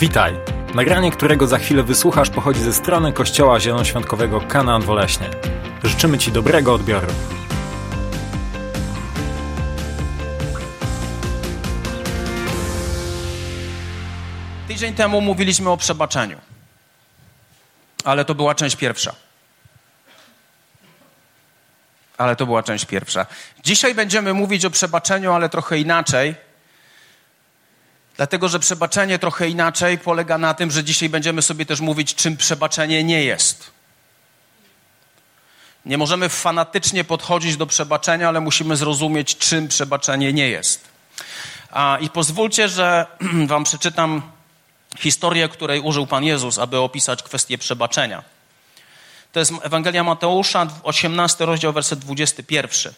Witaj! Nagranie, którego za chwilę wysłuchasz, pochodzi ze strony Kościoła Zielonoświątkowego Kanaan Woleśnie. Życzymy Ci dobrego odbioru. Tydzień temu mówiliśmy o przebaczeniu, ale to była część pierwsza. Ale to była część pierwsza. Dzisiaj będziemy mówić o przebaczeniu, ale trochę inaczej. Dlatego, że przebaczenie trochę inaczej polega na tym, że dzisiaj będziemy sobie też mówić, czym przebaczenie nie jest. Nie możemy fanatycznie podchodzić do przebaczenia, ale musimy zrozumieć, czym przebaczenie nie jest. A, I pozwólcie, że Wam przeczytam historię, której użył Pan Jezus, aby opisać kwestię przebaczenia. To jest Ewangelia Mateusza, 18 rozdział, werset 21.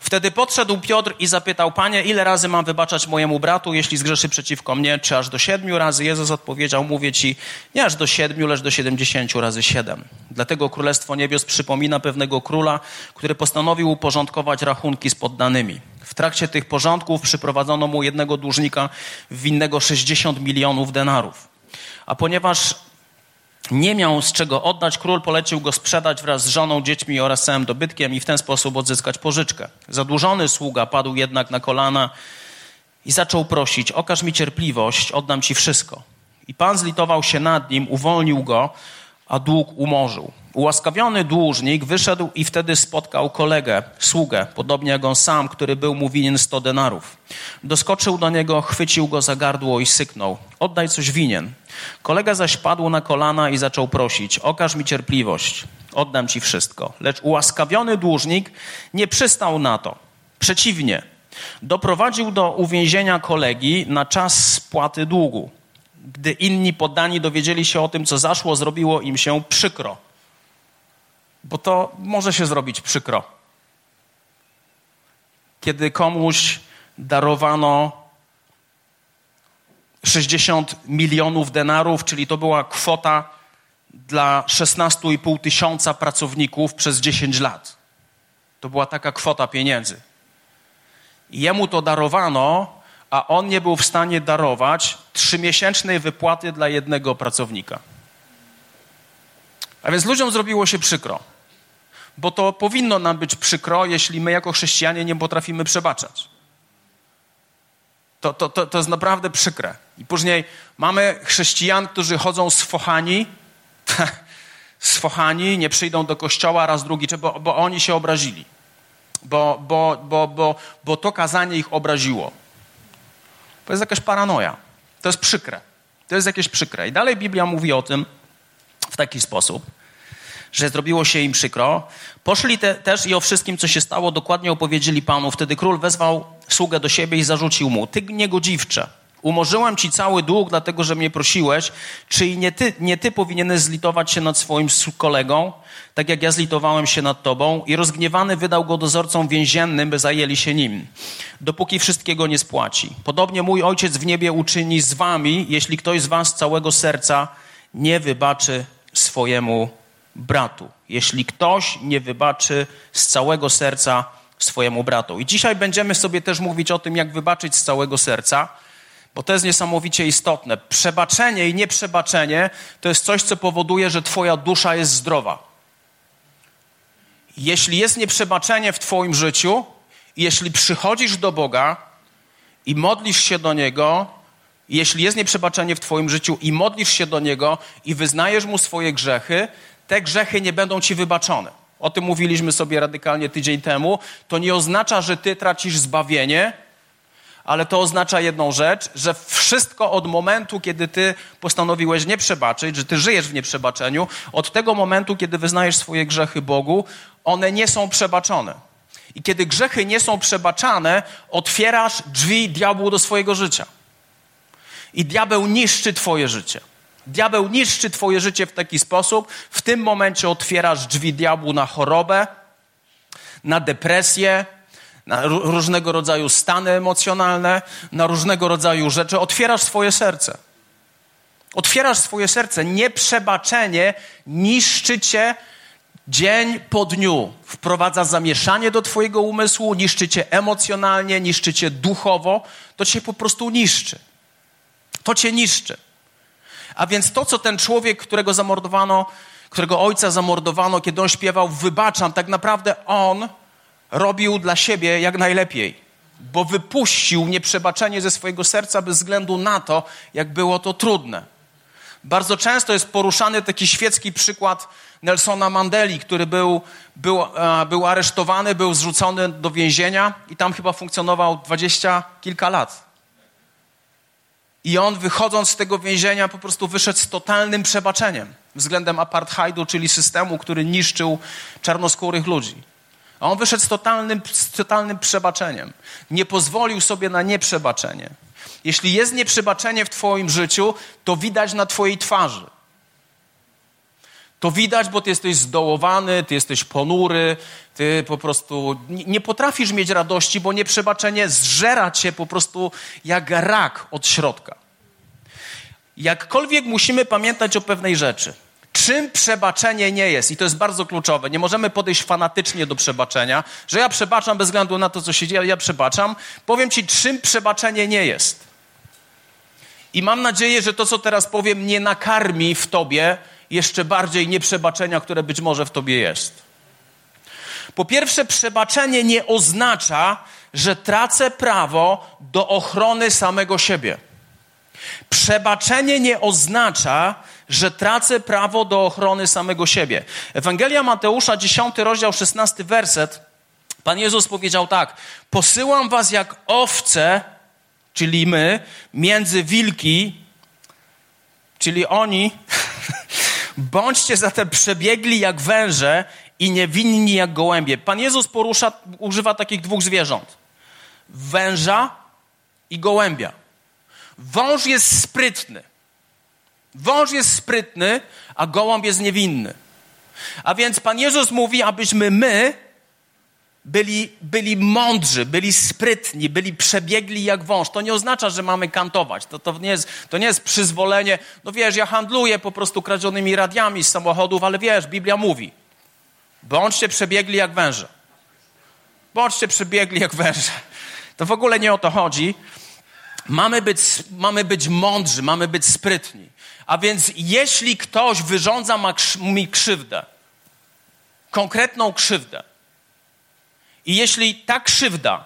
Wtedy podszedł Piotr i zapytał, Panie, ile razy mam wybaczać mojemu bratu, jeśli zgrzeszy przeciwko mnie? Czy aż do siedmiu razy? Jezus odpowiedział, mówię Ci, nie aż do siedmiu, lecz do siedemdziesięciu razy siedem. Dlatego Królestwo Niebios przypomina pewnego króla, który postanowił uporządkować rachunki z poddanymi. W trakcie tych porządków przyprowadzono mu jednego dłużnika winnego 60 milionów denarów. A ponieważ nie miał z czego oddać, król polecił go sprzedać wraz z żoną, dziećmi oraz całym dobytkiem i w ten sposób odzyskać pożyczkę. Zadłużony sługa padł jednak na kolana i zaczął prosić: Okaż mi cierpliwość, oddam ci wszystko. I pan zlitował się nad nim, uwolnił go, a dług umorzył. Ułaskawiony dłużnik wyszedł i wtedy spotkał kolegę, sługę, podobnie jak on sam, który był mu winien sto denarów. Doskoczył do niego, chwycił go za gardło i syknął. Oddaj coś winien. Kolega zaś padł na kolana i zaczął prosić: Okaż mi cierpliwość, oddam ci wszystko. Lecz ułaskawiony dłużnik nie przystał na to. Przeciwnie, doprowadził do uwięzienia kolegi na czas spłaty długu. Gdy inni poddani dowiedzieli się o tym, co zaszło, zrobiło im się przykro. Bo to może się zrobić przykro. Kiedy komuś darowano 60 milionów denarów, czyli to była kwota dla 16,5 tysiąca pracowników przez 10 lat. To była taka kwota pieniędzy. Jemu to darowano, a on nie był w stanie darować trzymiesięcznej wypłaty dla jednego pracownika. A więc ludziom zrobiło się przykro. Bo to powinno nam być przykro, jeśli my jako chrześcijanie nie potrafimy przebaczać. To, to, to, to jest naprawdę przykre. I później mamy chrześcijan, którzy chodzą sfochani, sfochani, nie przyjdą do kościoła raz, drugi, bo, bo oni się obrazili. Bo, bo, bo, bo, bo to kazanie ich obraziło. To jest jakaś paranoja. To jest przykre. To jest jakieś przykre. I dalej Biblia mówi o tym w taki sposób, że zrobiło się im przykro. Poszli te, też i o wszystkim, co się stało, dokładnie opowiedzieli Panu. Wtedy król wezwał sługę do siebie i zarzucił mu: Ty niegodziwcze, umorzyłem ci cały dług, dlatego że mnie prosiłeś. Czy nie ty, nie ty powinieneś zlitować się nad swoim kolegą, tak jak ja zlitowałem się nad tobą? I rozgniewany wydał go dozorcom więziennym, by zajęli się nim, dopóki wszystkiego nie spłaci. Podobnie mój ojciec w niebie uczyni z wami, jeśli ktoś z was całego serca nie wybaczy swojemu bratu. Jeśli ktoś nie wybaczy z całego serca swojemu bratu. I dzisiaj będziemy sobie też mówić o tym, jak wybaczyć z całego serca, bo to jest niesamowicie istotne. Przebaczenie i nieprzebaczenie to jest coś, co powoduje, że Twoja dusza jest zdrowa. Jeśli jest nieprzebaczenie w Twoim życiu, jeśli przychodzisz do Boga i modlisz się do Niego, jeśli jest nieprzebaczenie w Twoim życiu i modlisz się do Niego i wyznajesz Mu swoje grzechy, te grzechy nie będą ci wybaczone. O tym mówiliśmy sobie radykalnie tydzień temu. To nie oznacza, że ty tracisz zbawienie, ale to oznacza jedną rzecz, że wszystko od momentu, kiedy ty postanowiłeś nie przebaczyć, że ty żyjesz w nieprzebaczeniu, od tego momentu, kiedy wyznajesz swoje grzechy Bogu, one nie są przebaczone. I kiedy grzechy nie są przebaczane, otwierasz drzwi diabłu do swojego życia. I diabeł niszczy twoje życie. Diabeł niszczy Twoje życie w taki sposób, w tym momencie otwierasz drzwi diabłu na chorobę, na depresję, na różnego rodzaju stany emocjonalne, na różnego rodzaju rzeczy. Otwierasz swoje serce. Otwierasz swoje serce. Nieprzebaczenie niszczy cię dzień po dniu. Wprowadza zamieszanie do Twojego umysłu, niszczy cię emocjonalnie, niszczy cię duchowo. To cię po prostu niszczy. To cię niszczy. A więc to, co ten człowiek, którego zamordowano, którego ojca zamordowano, kiedy on śpiewał Wybaczam, tak naprawdę on robił dla siebie jak najlepiej, bo wypuścił nieprzebaczenie ze swojego serca bez względu na to, jak było to trudne. Bardzo często jest poruszany taki świecki przykład Nelsona Mandeli, który był, był, e, był aresztowany, był zrzucony do więzienia i tam chyba funkcjonował dwadzieścia kilka lat. I on wychodząc z tego więzienia po prostu wyszedł z totalnym przebaczeniem względem apartheidu, czyli systemu, który niszczył czarnoskórych ludzi. A on wyszedł z totalnym, z totalnym przebaczeniem. Nie pozwolił sobie na nieprzebaczenie. Jeśli jest nieprzebaczenie w Twoim życiu, to widać na Twojej twarzy. To widać, bo Ty jesteś zdołowany, Ty jesteś ponury, Ty po prostu nie potrafisz mieć radości, bo nieprzebaczenie zżera Cię po prostu jak rak od środka. Jakkolwiek musimy pamiętać o pewnej rzeczy. Czym przebaczenie nie jest, i to jest bardzo kluczowe, nie możemy podejść fanatycznie do przebaczenia, że ja przebaczam bez względu na to, co się dzieje, ja przebaczam. Powiem Ci, czym przebaczenie nie jest. I mam nadzieję, że to, co teraz powiem, nie nakarmi w Tobie jeszcze bardziej nieprzebaczenia, które być może w Tobie jest. Po pierwsze, przebaczenie nie oznacza, że tracę prawo do ochrony samego siebie. Przebaczenie nie oznacza, że tracę prawo do ochrony samego siebie. Ewangelia Mateusza, 10 rozdział, 16 werset. Pan Jezus powiedział tak: Posyłam was jak owce, czyli my, między wilki, czyli oni. Bądźcie zatem przebiegli jak węże i niewinni jak gołębie. Pan Jezus porusza, używa takich dwóch zwierząt: węża i gołębia. Wąż jest sprytny. Wąż jest sprytny, a gołąb jest niewinny. A więc Pan Jezus mówi, abyśmy my byli, byli mądrzy, byli sprytni, byli przebiegli jak wąż. To nie oznacza, że mamy kantować. To, to, nie jest, to nie jest przyzwolenie. No wiesz, ja handluję po prostu kradzionymi radiami z samochodów, ale wiesz, Biblia mówi. Bądźcie przebiegli jak węże. Bądźcie przebiegli jak węże. To w ogóle nie o to chodzi. Mamy być, mamy być mądrzy, mamy być sprytni. A więc jeśli ktoś wyrządza mi krzywdę, konkretną krzywdę, i jeśli ta krzywda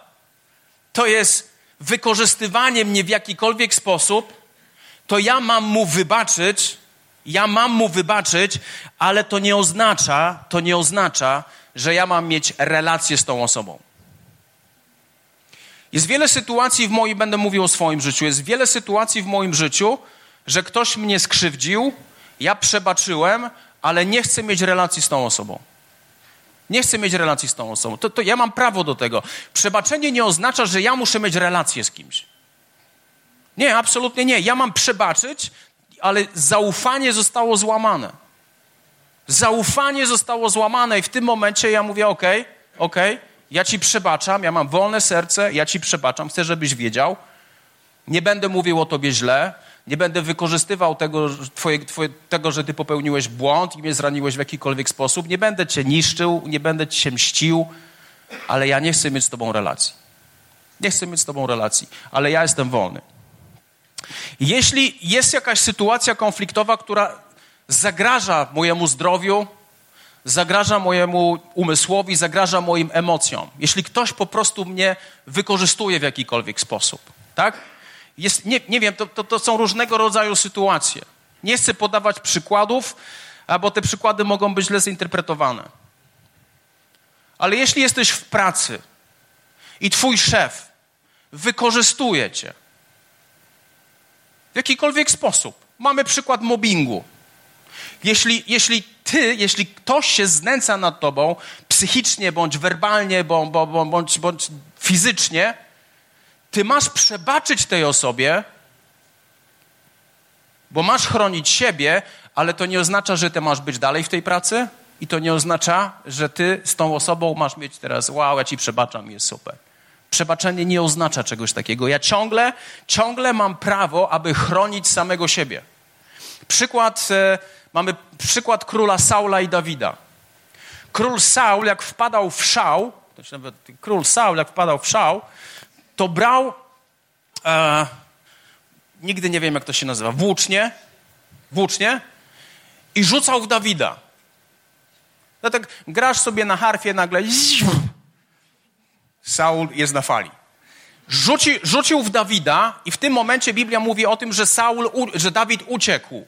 to jest wykorzystywanie mnie w jakikolwiek sposób, to ja mam mu wybaczyć, ja mam mu wybaczyć, ale to nie oznacza, to nie oznacza, że ja mam mieć relację z tą osobą. Jest wiele sytuacji w moim, będę mówił o swoim życiu, jest wiele sytuacji w moim życiu, że ktoś mnie skrzywdził, ja przebaczyłem, ale nie chcę mieć relacji z tą osobą. Nie chcę mieć relacji z tą osobą. To, to ja mam prawo do tego. Przebaczenie nie oznacza, że ja muszę mieć relację z kimś. Nie, absolutnie nie. Ja mam przebaczyć, ale zaufanie zostało złamane. Zaufanie zostało złamane i w tym momencie ja mówię: OK, OK, ja ci przebaczam, ja mam wolne serce, ja ci przebaczam, chcę, żebyś wiedział. Nie będę mówił o tobie źle, nie będę wykorzystywał tego, twoje, twoje, tego, że ty popełniłeś błąd i mnie zraniłeś w jakikolwiek sposób. Nie będę cię niszczył, nie będę cię mścił, ale ja nie chcę mieć z tobą relacji. Nie chcę mieć z tobą relacji, ale ja jestem wolny. Jeśli jest jakaś sytuacja konfliktowa, która zagraża mojemu zdrowiu, zagraża mojemu umysłowi, zagraża moim emocjom, jeśli ktoś po prostu mnie wykorzystuje w jakikolwiek sposób, tak? Jest, nie, nie wiem, to, to, to są różnego rodzaju sytuacje. Nie chcę podawać przykładów, bo te przykłady mogą być źle zinterpretowane. Ale jeśli jesteś w pracy i twój szef wykorzystuje cię w jakikolwiek sposób, mamy przykład mobbingu. Jeśli, jeśli ty, jeśli ktoś się znęca nad tobą psychicznie, bądź werbalnie, bądź, bądź, bądź fizycznie, ty masz przebaczyć tej osobie, bo masz chronić siebie, ale to nie oznacza, że ty masz być dalej w tej pracy i to nie oznacza, że ty z tą osobą masz mieć teraz, wow, ja ci przebaczam, jest super. Przebaczenie nie oznacza czegoś takiego. Ja ciągle, ciągle mam prawo, aby chronić samego siebie. Przykład, e, mamy przykład króla Saula i Dawida. Król Saul, jak wpadał w szał, to nawet, król Saul, jak wpadał w szał, to brał, e, nigdy nie wiem jak to się nazywa, włócznie włócznie i rzucał w Dawida. No tak grasz sobie na harfie, nagle Saul jest na fali. Rzuci, rzucił w Dawida i w tym momencie Biblia mówi o tym, że, Saul, że Dawid uciekł.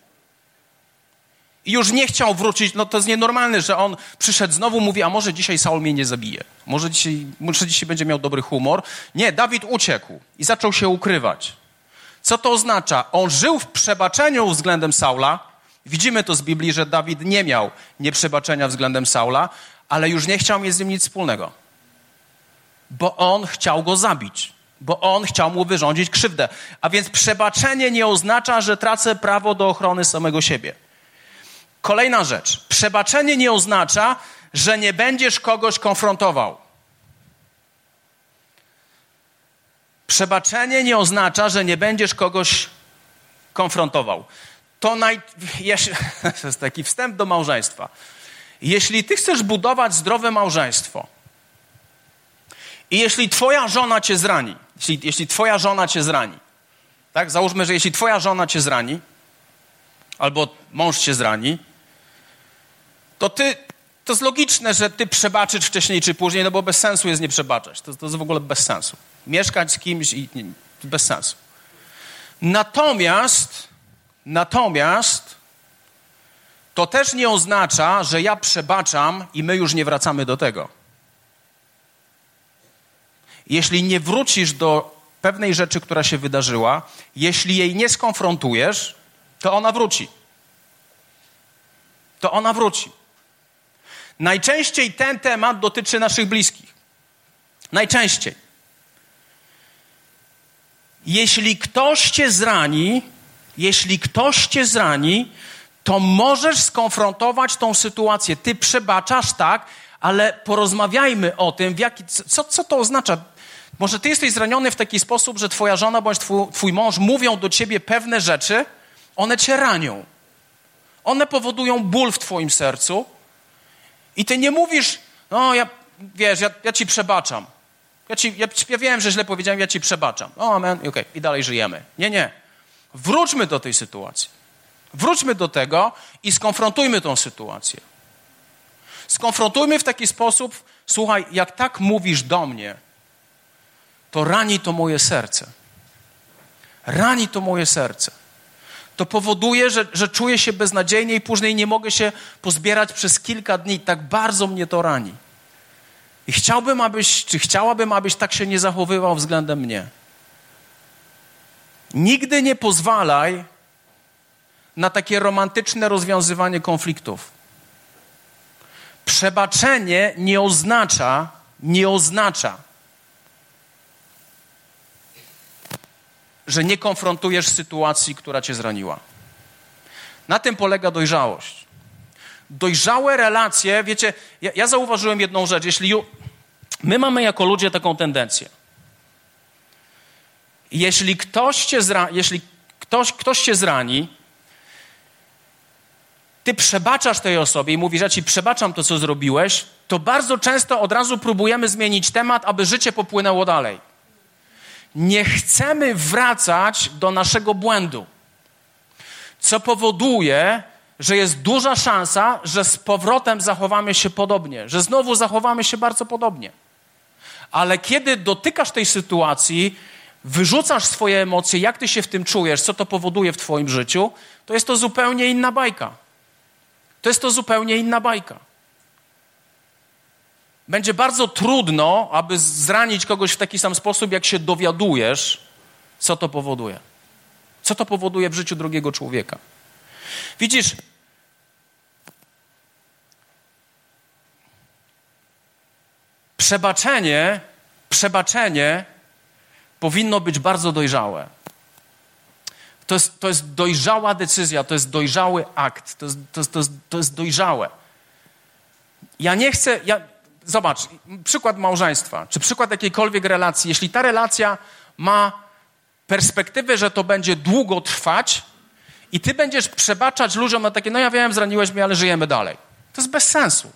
I już nie chciał wrócić, no to jest nienormalne, że on przyszedł znowu, mówi, a może dzisiaj Saul mnie nie zabije. Może dzisiaj, może dzisiaj będzie miał dobry humor. Nie, Dawid uciekł i zaczął się ukrywać. Co to oznacza? On żył w przebaczeniu względem Saula. Widzimy to z Biblii, że Dawid nie miał nieprzebaczenia względem Saula, ale już nie chciał mieć z nim nic wspólnego. Bo on chciał go zabić. Bo on chciał mu wyrządzić krzywdę. A więc przebaczenie nie oznacza, że tracę prawo do ochrony samego siebie. Kolejna rzecz. Przebaczenie nie oznacza, że nie będziesz kogoś konfrontował. Przebaczenie nie oznacza, że nie będziesz kogoś konfrontował. To, naj... to jest taki wstęp do małżeństwa. Jeśli ty chcesz budować zdrowe małżeństwo i jeśli twoja żona cię zrani, jeśli, jeśli twoja żona cię zrani, tak? Załóżmy, że jeśli twoja żona cię zrani, albo mąż cię zrani, to ty, to jest logiczne, że ty przebaczysz wcześniej czy później, no bo bez sensu jest nie przebaczać. To, to jest w ogóle bez sensu. Mieszkać z kimś i nie, bez sensu. Natomiast, natomiast to też nie oznacza, że ja przebaczam i my już nie wracamy do tego. Jeśli nie wrócisz do pewnej rzeczy, która się wydarzyła, jeśli jej nie skonfrontujesz, to ona wróci. To ona wróci. Najczęściej ten temat dotyczy naszych bliskich. Najczęściej. Jeśli ktoś cię zrani, jeśli ktoś cię zrani, to możesz skonfrontować tą sytuację. Ty przebaczasz, tak, ale porozmawiajmy o tym, jaki, co, co to oznacza. Może ty jesteś zraniony w taki sposób, że twoja żona bądź twój, twój mąż mówią do ciebie pewne rzeczy, one cię ranią. One powodują ból w twoim sercu i ty nie mówisz, no ja, wiesz, ja, ja ci przebaczam. Ja, ci, ja, ja wiem, że źle powiedziałem, ja ci przebaczam. O, amen, okej, okay. i dalej żyjemy. Nie, nie. Wróćmy do tej sytuacji. Wróćmy do tego i skonfrontujmy tą sytuację. Skonfrontujmy w taki sposób, słuchaj, jak tak mówisz do mnie, to rani to moje serce. Rani to moje serce to powoduje, że, że czuję się beznadziejnie i później nie mogę się pozbierać przez kilka dni. Tak bardzo mnie to rani. I chciałbym, abyś, czy chciałabym, abyś tak się nie zachowywał względem mnie. Nigdy nie pozwalaj na takie romantyczne rozwiązywanie konfliktów. Przebaczenie nie oznacza, nie oznacza, że nie konfrontujesz sytuacji, która cię zraniła. Na tym polega dojrzałość. Dojrzałe relacje, wiecie, ja, ja zauważyłem jedną rzecz. Jeśli ju, my mamy jako ludzie taką tendencję. Jeśli ktoś cię, zra, jeśli ktoś, ktoś cię zrani, ty przebaczasz tej osobie i mówisz, ja ci przebaczam to, co zrobiłeś, to bardzo często od razu próbujemy zmienić temat, aby życie popłynęło dalej nie chcemy wracać do naszego błędu, co powoduje, że jest duża szansa, że z powrotem zachowamy się podobnie, że znowu zachowamy się bardzo podobnie. Ale kiedy dotykasz tej sytuacji, wyrzucasz swoje emocje, jak ty się w tym czujesz, co to powoduje w twoim życiu, to jest to zupełnie inna bajka. To jest to zupełnie inna bajka będzie bardzo trudno, aby zranić kogoś w taki sam sposób, jak się dowiadujesz, co to powoduje. Co to powoduje w życiu drugiego człowieka. Widzisz, przebaczenie, przebaczenie powinno być bardzo dojrzałe. To jest, to jest dojrzała decyzja, to jest dojrzały akt, to jest, to jest, to jest, to jest dojrzałe. Ja nie chcę, ja, zobacz, przykład małżeństwa, czy przykład jakiejkolwiek relacji, jeśli ta relacja ma perspektywę, że to będzie długo trwać i ty będziesz przebaczać ludziom na takie, no ja wiem, zraniłeś mnie, ale żyjemy dalej. To jest bez sensu.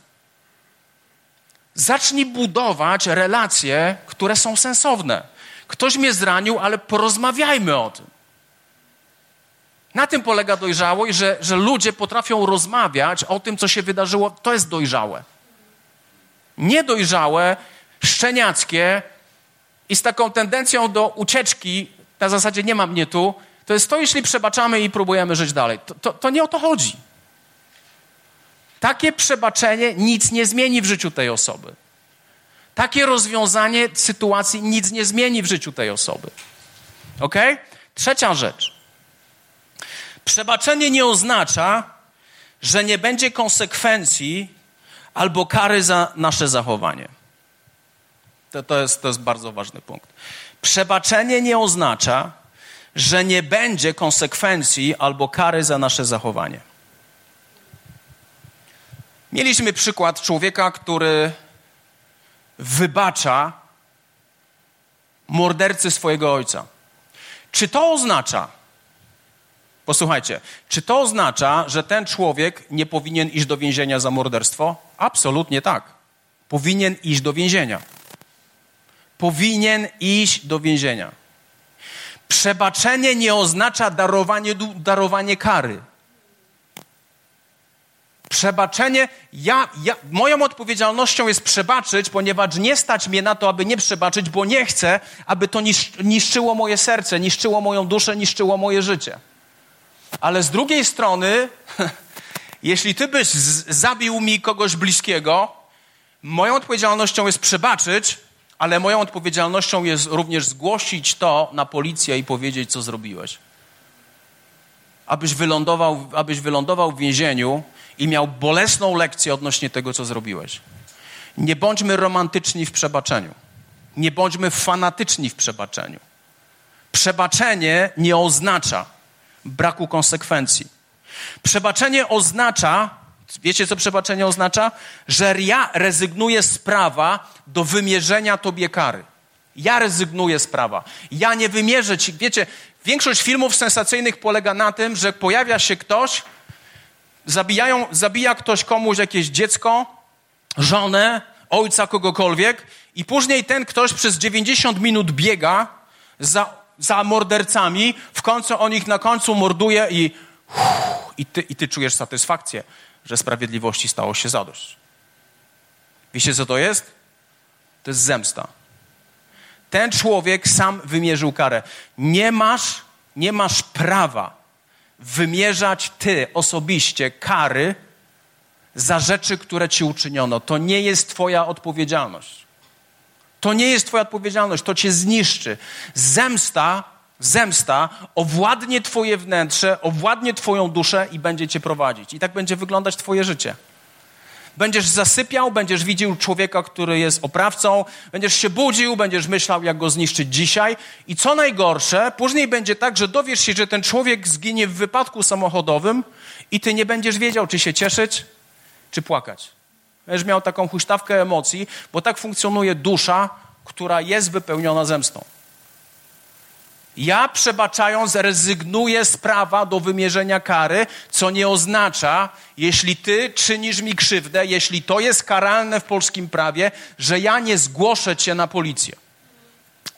Zacznij budować relacje, które są sensowne. Ktoś mnie zranił, ale porozmawiajmy o tym. Na tym polega dojrzałość, że, że ludzie potrafią rozmawiać o tym, co się wydarzyło. To jest dojrzałe. Niedojrzałe, szczeniackie i z taką tendencją do ucieczki, na zasadzie nie ma mnie tu, to jest to, jeśli przebaczamy i próbujemy żyć dalej. To, to, to nie o to chodzi. Takie przebaczenie nic nie zmieni w życiu tej osoby. Takie rozwiązanie sytuacji nic nie zmieni w życiu tej osoby. Ok? Trzecia rzecz. Przebaczenie nie oznacza, że nie będzie konsekwencji albo kary za nasze zachowanie. To, to, jest, to jest bardzo ważny punkt. Przebaczenie nie oznacza, że nie będzie konsekwencji albo kary za nasze zachowanie. Mieliśmy przykład człowieka, który wybacza mordercy swojego ojca. Czy to oznacza, posłuchajcie, czy to oznacza, że ten człowiek nie powinien iść do więzienia za morderstwo? Absolutnie tak. Powinien iść do więzienia. Powinien iść do więzienia. Przebaczenie nie oznacza darowanie, darowanie kary. Przebaczenie, ja, ja, moją odpowiedzialnością jest przebaczyć, ponieważ nie stać mnie na to, aby nie przebaczyć, bo nie chcę, aby to niszczyło moje serce, niszczyło moją duszę, niszczyło moje życie. Ale z drugiej strony, jeśli ty byś zabił mi kogoś bliskiego, moją odpowiedzialnością jest przebaczyć, ale moją odpowiedzialnością jest również zgłosić to na policję i powiedzieć, co zrobiłeś. Abyś wylądował, abyś wylądował w więzieniu i miał bolesną lekcję odnośnie tego, co zrobiłeś. Nie bądźmy romantyczni w przebaczeniu. Nie bądźmy fanatyczni w przebaczeniu. Przebaczenie nie oznacza braku konsekwencji. Przebaczenie oznacza, wiecie co przebaczenie oznacza? Że ja rezygnuję z prawa do wymierzenia tobie kary. Ja rezygnuję z prawa. Ja nie wymierzę ci. Wiecie, większość filmów sensacyjnych polega na tym, że pojawia się ktoś, zabijają, zabija ktoś komuś jakieś dziecko, żonę, ojca, kogokolwiek i później ten ktoś przez 90 minut biega za, za mordercami, w końcu on ich na końcu morduje i, i, ty, i ty czujesz satysfakcję, że sprawiedliwości stało się zadość. Wiecie, co to jest? To jest zemsta. Ten człowiek sam wymierzył karę. Nie masz, nie masz prawa wymierzać ty osobiście kary za rzeczy, które ci uczyniono. To nie jest twoja odpowiedzialność. To nie jest twoja odpowiedzialność, to cię zniszczy. Zemsta, zemsta owładnie twoje wnętrze, owładnie twoją duszę i będzie cię prowadzić. I tak będzie wyglądać twoje życie. Będziesz zasypiał, będziesz widział człowieka, który jest oprawcą, będziesz się budził, będziesz myślał, jak go zniszczyć dzisiaj. I co najgorsze, później będzie tak, że dowiesz się, że ten człowiek zginie w wypadku samochodowym i ty nie będziesz wiedział, czy się cieszyć, czy płakać. Będziesz miał taką huśtawkę emocji, bo tak funkcjonuje dusza, która jest wypełniona zemstą. Ja przebaczając rezygnuję z prawa do wymierzenia kary, co nie oznacza, jeśli ty czynisz mi krzywdę, jeśli to jest karalne w polskim prawie, że ja nie zgłoszę cię na policję.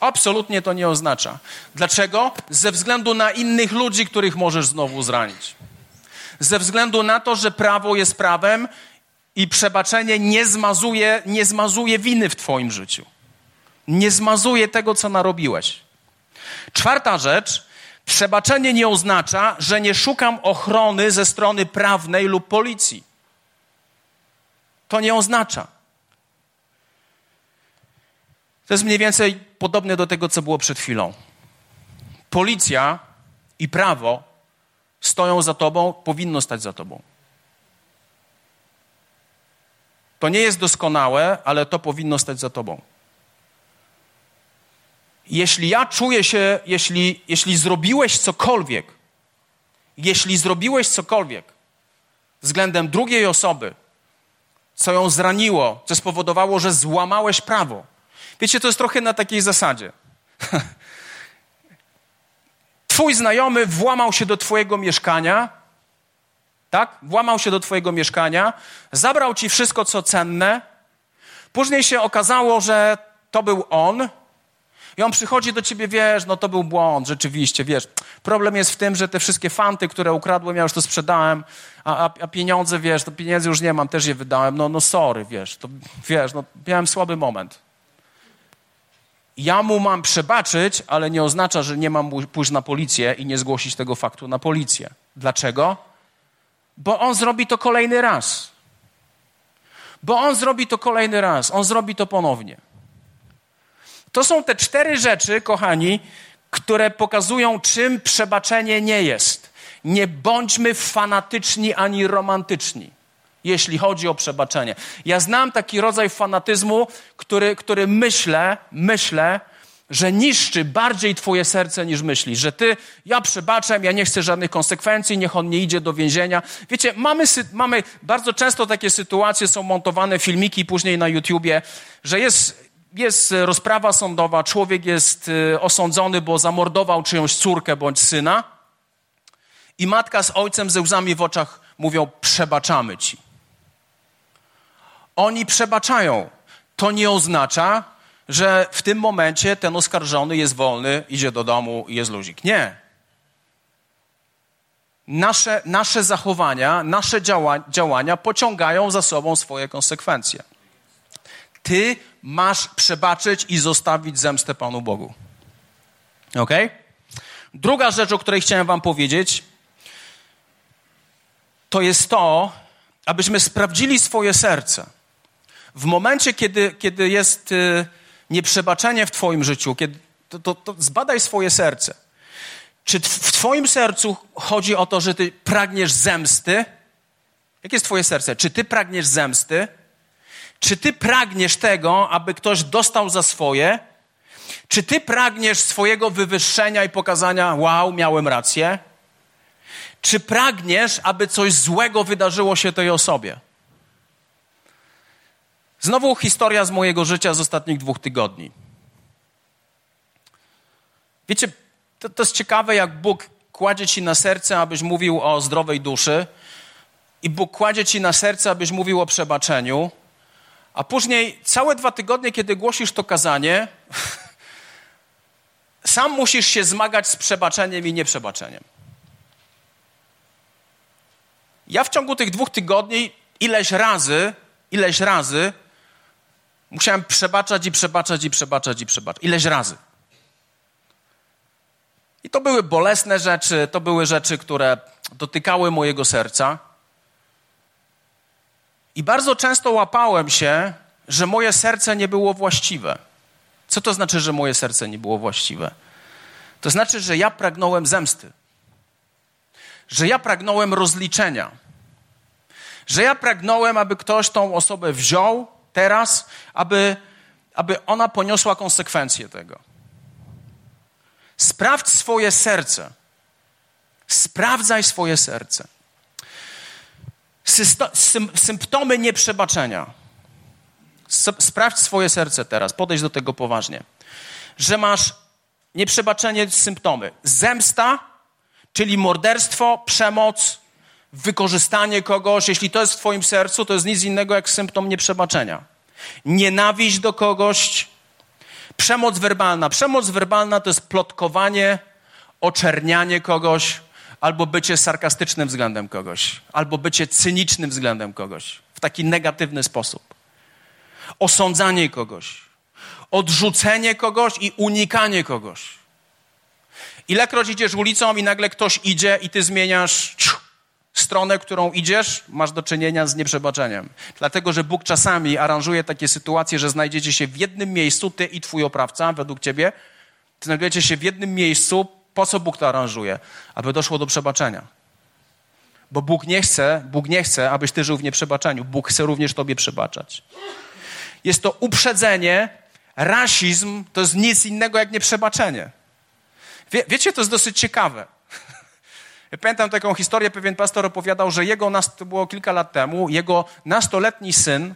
Absolutnie to nie oznacza. Dlaczego? Ze względu na innych ludzi, których możesz znowu zranić. Ze względu na to, że prawo jest prawem i przebaczenie nie zmazuje, nie zmazuje winy w Twoim życiu. Nie zmazuje tego, co narobiłeś. Czwarta rzecz. Przebaczenie nie oznacza, że nie szukam ochrony ze strony prawnej lub policji. To nie oznacza. To jest mniej więcej podobne do tego, co było przed chwilą. Policja i prawo stoją za tobą, powinno stać za tobą. To nie jest doskonałe, ale to powinno stać za tobą jeśli ja czuję się, jeśli, jeśli zrobiłeś cokolwiek, jeśli zrobiłeś cokolwiek względem drugiej osoby, co ją zraniło, co spowodowało, że złamałeś prawo. Wiecie, to jest trochę na takiej zasadzie. Twój znajomy włamał się do Twojego mieszkania, tak? Włamał się do Twojego mieszkania, zabrał Ci wszystko, co cenne. Później się okazało, że to był on, I on przychodzi do ciebie, wiesz, no to był błąd, rzeczywiście, wiesz. Problem jest w tym, że te wszystkie fanty, które ukradłem, ja już to sprzedałem, a, a, a pieniądze, wiesz, to pieniędzy już nie mam, też je wydałem, no, no sorry, wiesz, to, wiesz, no miałem słaby moment. Ja mu mam przebaczyć, ale nie oznacza, że nie mam pójść na policję i nie zgłosić tego faktu na policję. Dlaczego? Bo on zrobi to kolejny raz. Bo on zrobi to kolejny raz, on zrobi to ponownie. To są te cztery rzeczy, kochani, które pokazują, czym przebaczenie nie jest. Nie bądźmy fanatyczni ani romantyczni, jeśli chodzi o przebaczenie. Ja znam taki rodzaj fanatyzmu, który, który myślę, myślę, że niszczy bardziej twoje serce niż myślisz, że ty, ja przebaczam, ja nie chcę żadnych konsekwencji, niech on nie idzie do więzienia. Wiecie, mamy, mamy bardzo często takie sytuacje, są montowane filmiki później na YouTubie, że jest, jest rozprawa sądowa, człowiek jest y, osądzony, bo zamordował czyjąś córkę bądź syna i matka z ojcem ze łzami w oczach mówią, przebaczamy ci. Oni przebaczają. To nie oznacza, że w tym momencie ten oskarżony jest wolny, idzie do domu i jest luzik. Nie. Nasze, nasze zachowania, nasze działa, działania pociągają za sobą swoje konsekwencje. Ty masz przebaczyć i zostawić zemstę Panu Bogu. Ok? Druga rzecz, o której chciałem Wam powiedzieć, to jest to, abyśmy sprawdzili swoje serce. W momencie, kiedy, kiedy jest. Yy, nieprzebaczenie w Twoim życiu, kiedy, to, to, to zbadaj swoje serce. Czy w Twoim sercu chodzi o to, że Ty pragniesz zemsty? Jakie jest Twoje serce? Czy Ty pragniesz zemsty? Czy Ty pragniesz tego, aby ktoś dostał za swoje? Czy Ty pragniesz swojego wywyższenia i pokazania, wow, miałem rację? Czy pragniesz, aby coś złego wydarzyło się tej osobie? Znowu historia z mojego życia z ostatnich dwóch tygodni. Wiecie, to, to jest ciekawe, jak Bóg kładzie ci na serce, abyś mówił o zdrowej duszy, i Bóg kładzie ci na serce, abyś mówił o przebaczeniu, a później całe dwa tygodnie, kiedy głosisz to kazanie, sam musisz się zmagać z przebaczeniem i nieprzebaczeniem. Ja w ciągu tych dwóch tygodni ileś razy, ileś razy Musiałem przebaczać i przebaczać i przebaczać i przebaczać. Ileś razy. I to były bolesne rzeczy, to były rzeczy, które dotykały mojego serca. I bardzo często łapałem się, że moje serce nie było właściwe. Co to znaczy, że moje serce nie było właściwe? To znaczy, że ja pragnąłem zemsty, że ja pragnąłem rozliczenia, że ja pragnąłem, aby ktoś tą osobę wziął teraz, aby, aby ona poniosła konsekwencje tego. Sprawdź swoje serce. Sprawdzaj swoje serce. Symptomy nieprzebaczenia. Sprawdź swoje serce teraz, podejdź do tego poważnie. Że masz nieprzebaczenie, symptomy. Zemsta, czyli morderstwo, przemoc, wykorzystanie kogoś, jeśli to jest w Twoim sercu, to jest nic innego jak symptom nieprzebaczenia. Nienawiść do kogoś, przemoc werbalna. Przemoc werbalna to jest plotkowanie, oczernianie kogoś, albo bycie sarkastycznym względem kogoś, albo bycie cynicznym względem kogoś w taki negatywny sposób. Osądzanie kogoś, odrzucenie kogoś i unikanie kogoś. Ilekroć idziesz ulicą i nagle ktoś idzie i ty zmieniasz stronę, którą idziesz, masz do czynienia z nieprzebaczeniem. Dlatego, że Bóg czasami aranżuje takie sytuacje, że znajdziecie się w jednym miejscu, ty i twój oprawca, według ciebie, znajdujecie się w jednym miejscu. Po co Bóg to aranżuje? Aby doszło do przebaczenia. Bo Bóg nie chce, Bóg nie chce, abyś ty żył w nieprzebaczeniu. Bóg chce również tobie przebaczać. Jest to uprzedzenie, rasizm to jest nic innego jak nieprzebaczenie. Wie, wiecie, to jest dosyć ciekawe. Ja pamiętam taką historię, pewien pastor opowiadał, że jego, to było kilka lat temu, jego nastoletni syn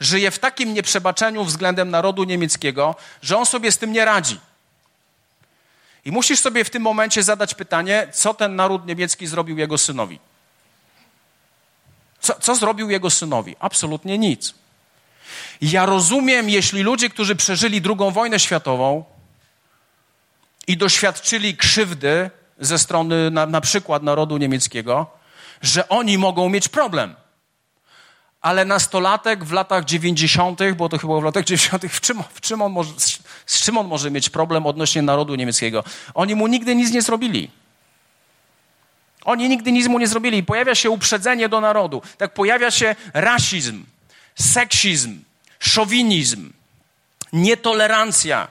żyje w takim nieprzebaczeniu względem narodu niemieckiego, że on sobie z tym nie radzi. I musisz sobie w tym momencie zadać pytanie, co ten naród niemiecki zrobił jego synowi. Co, co zrobił jego synowi? Absolutnie nic. Ja rozumiem, jeśli ludzie, którzy przeżyli II wojnę światową, i doświadczyli krzywdy ze strony na, na przykład narodu niemieckiego, że oni mogą mieć problem. Ale nastolatek w latach 90., bo to chyba w latach 90., w czym, w czym on może, z, czym on może mieć problem odnośnie narodu niemieckiego? Oni mu nigdy nic nie zrobili. Oni nigdy nic mu nie zrobili. Pojawia się uprzedzenie do narodu. Tak pojawia się rasizm, seksizm, szowinizm, nietolerancja.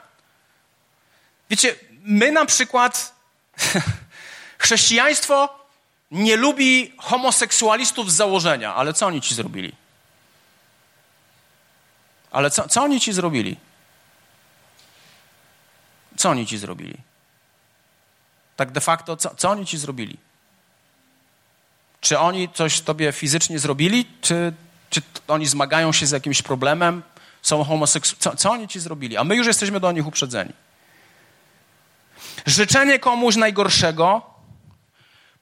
Wiecie, my na przykład, chrześcijaństwo nie lubi homoseksualistów z założenia, ale co oni ci zrobili? Ale co, co oni ci zrobili? Co oni ci zrobili? Tak de facto, co, co oni ci zrobili? Czy oni coś tobie fizycznie zrobili, czy, czy oni zmagają się z jakimś problemem, są homoseksualni? Co, co oni ci zrobili? A my już jesteśmy do nich uprzedzeni. Życzenie komuś najgorszego,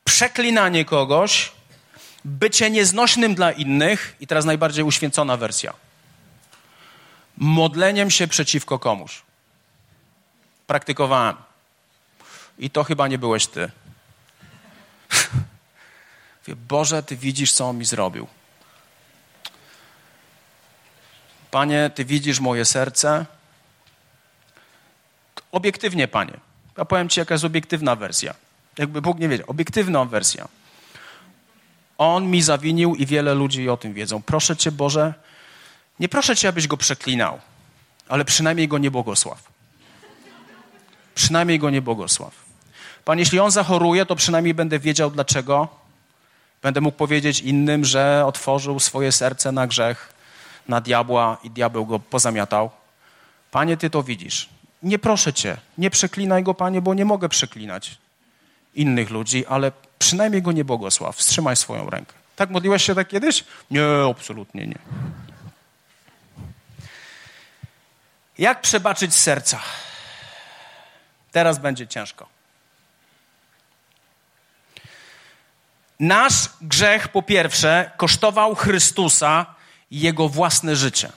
przeklinanie kogoś, bycie nieznośnym dla innych i teraz najbardziej uświęcona wersja. Modleniem się przeciwko komuś. Praktykowałem. I to chyba nie byłeś ty. Boże, Ty widzisz, co On mi zrobił. Panie, Ty widzisz moje serce. Obiektywnie, Panie. Ja powiem Ci, jaka jest obiektywna wersja. Jakby Bóg nie wiedział. Obiektywna wersja. On mi zawinił i wiele ludzi o tym wiedzą. Proszę Cię, Boże, nie proszę Cię, abyś go przeklinał, ale przynajmniej go nie błogosław. Przynajmniej go nie błogosław. Panie, jeśli on zachoruje, to przynajmniej będę wiedział dlaczego Będę mógł powiedzieć innym, że otworzył swoje serce na grzech, na diabła i diabeł go pozamiatał. Panie, Ty to widzisz. Nie proszę Cię, nie przeklinaj go, Panie, bo nie mogę przeklinać innych ludzi, ale przynajmniej go nie błogosław. Wstrzymaj swoją rękę. Tak modliłeś się tak kiedyś? Nie, absolutnie nie. Jak przebaczyć serca? Teraz będzie ciężko. Nasz grzech, po pierwsze, kosztował Chrystusa jego własne życie.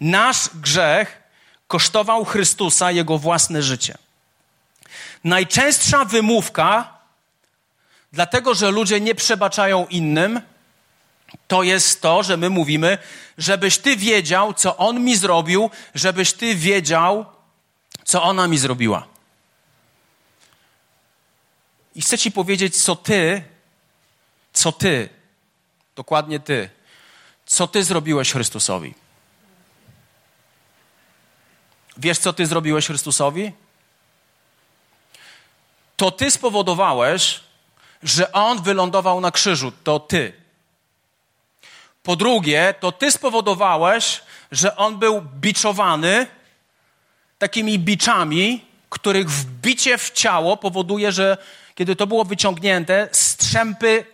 Nasz grzech kosztował Chrystusa jego własne życie. Najczęstsza wymówka, dlatego że ludzie nie przebaczają innym, to jest to, że my mówimy, żebyś ty wiedział, co on mi zrobił, żebyś ty wiedział, co ona mi zrobiła. I chcę Ci powiedzieć, co Ty, co Ty, dokładnie Ty, co Ty zrobiłeś Chrystusowi. Wiesz, co Ty zrobiłeś Chrystusowi? To Ty spowodowałeś, że On wylądował na krzyżu. To Ty. Po drugie, to Ty spowodowałeś, że On był biczowany takimi biczami, których wbicie w ciało powoduje, że kiedy to było wyciągnięte, strzępy,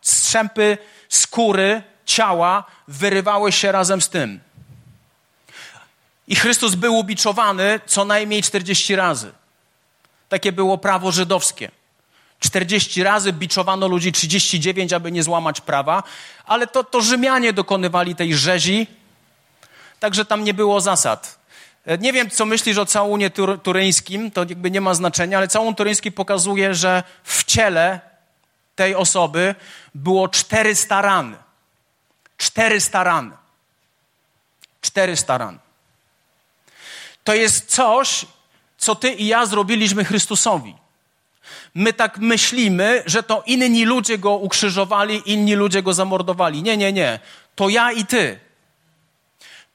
strzępy skóry ciała wyrywały się razem z tym. I Chrystus był ubiczowany co najmniej 40 razy. Takie było prawo żydowskie. 40 razy biczowano ludzi, 39, aby nie złamać prawa, ale to, to Rzymianie dokonywali tej rzezi, także tam nie było zasad. E, nie wiem, co myślisz o całunie tur turyńskim, to jakby nie ma znaczenia, ale całun turyński pokazuje, że w ciele tej osoby było 400 ran. 400 ran. 400 ran. To jest coś, co ty i ja zrobiliśmy Chrystusowi. My tak myślimy, że to inni ludzie go ukrzyżowali, inni ludzie go zamordowali. Nie, nie, nie. To ja i ty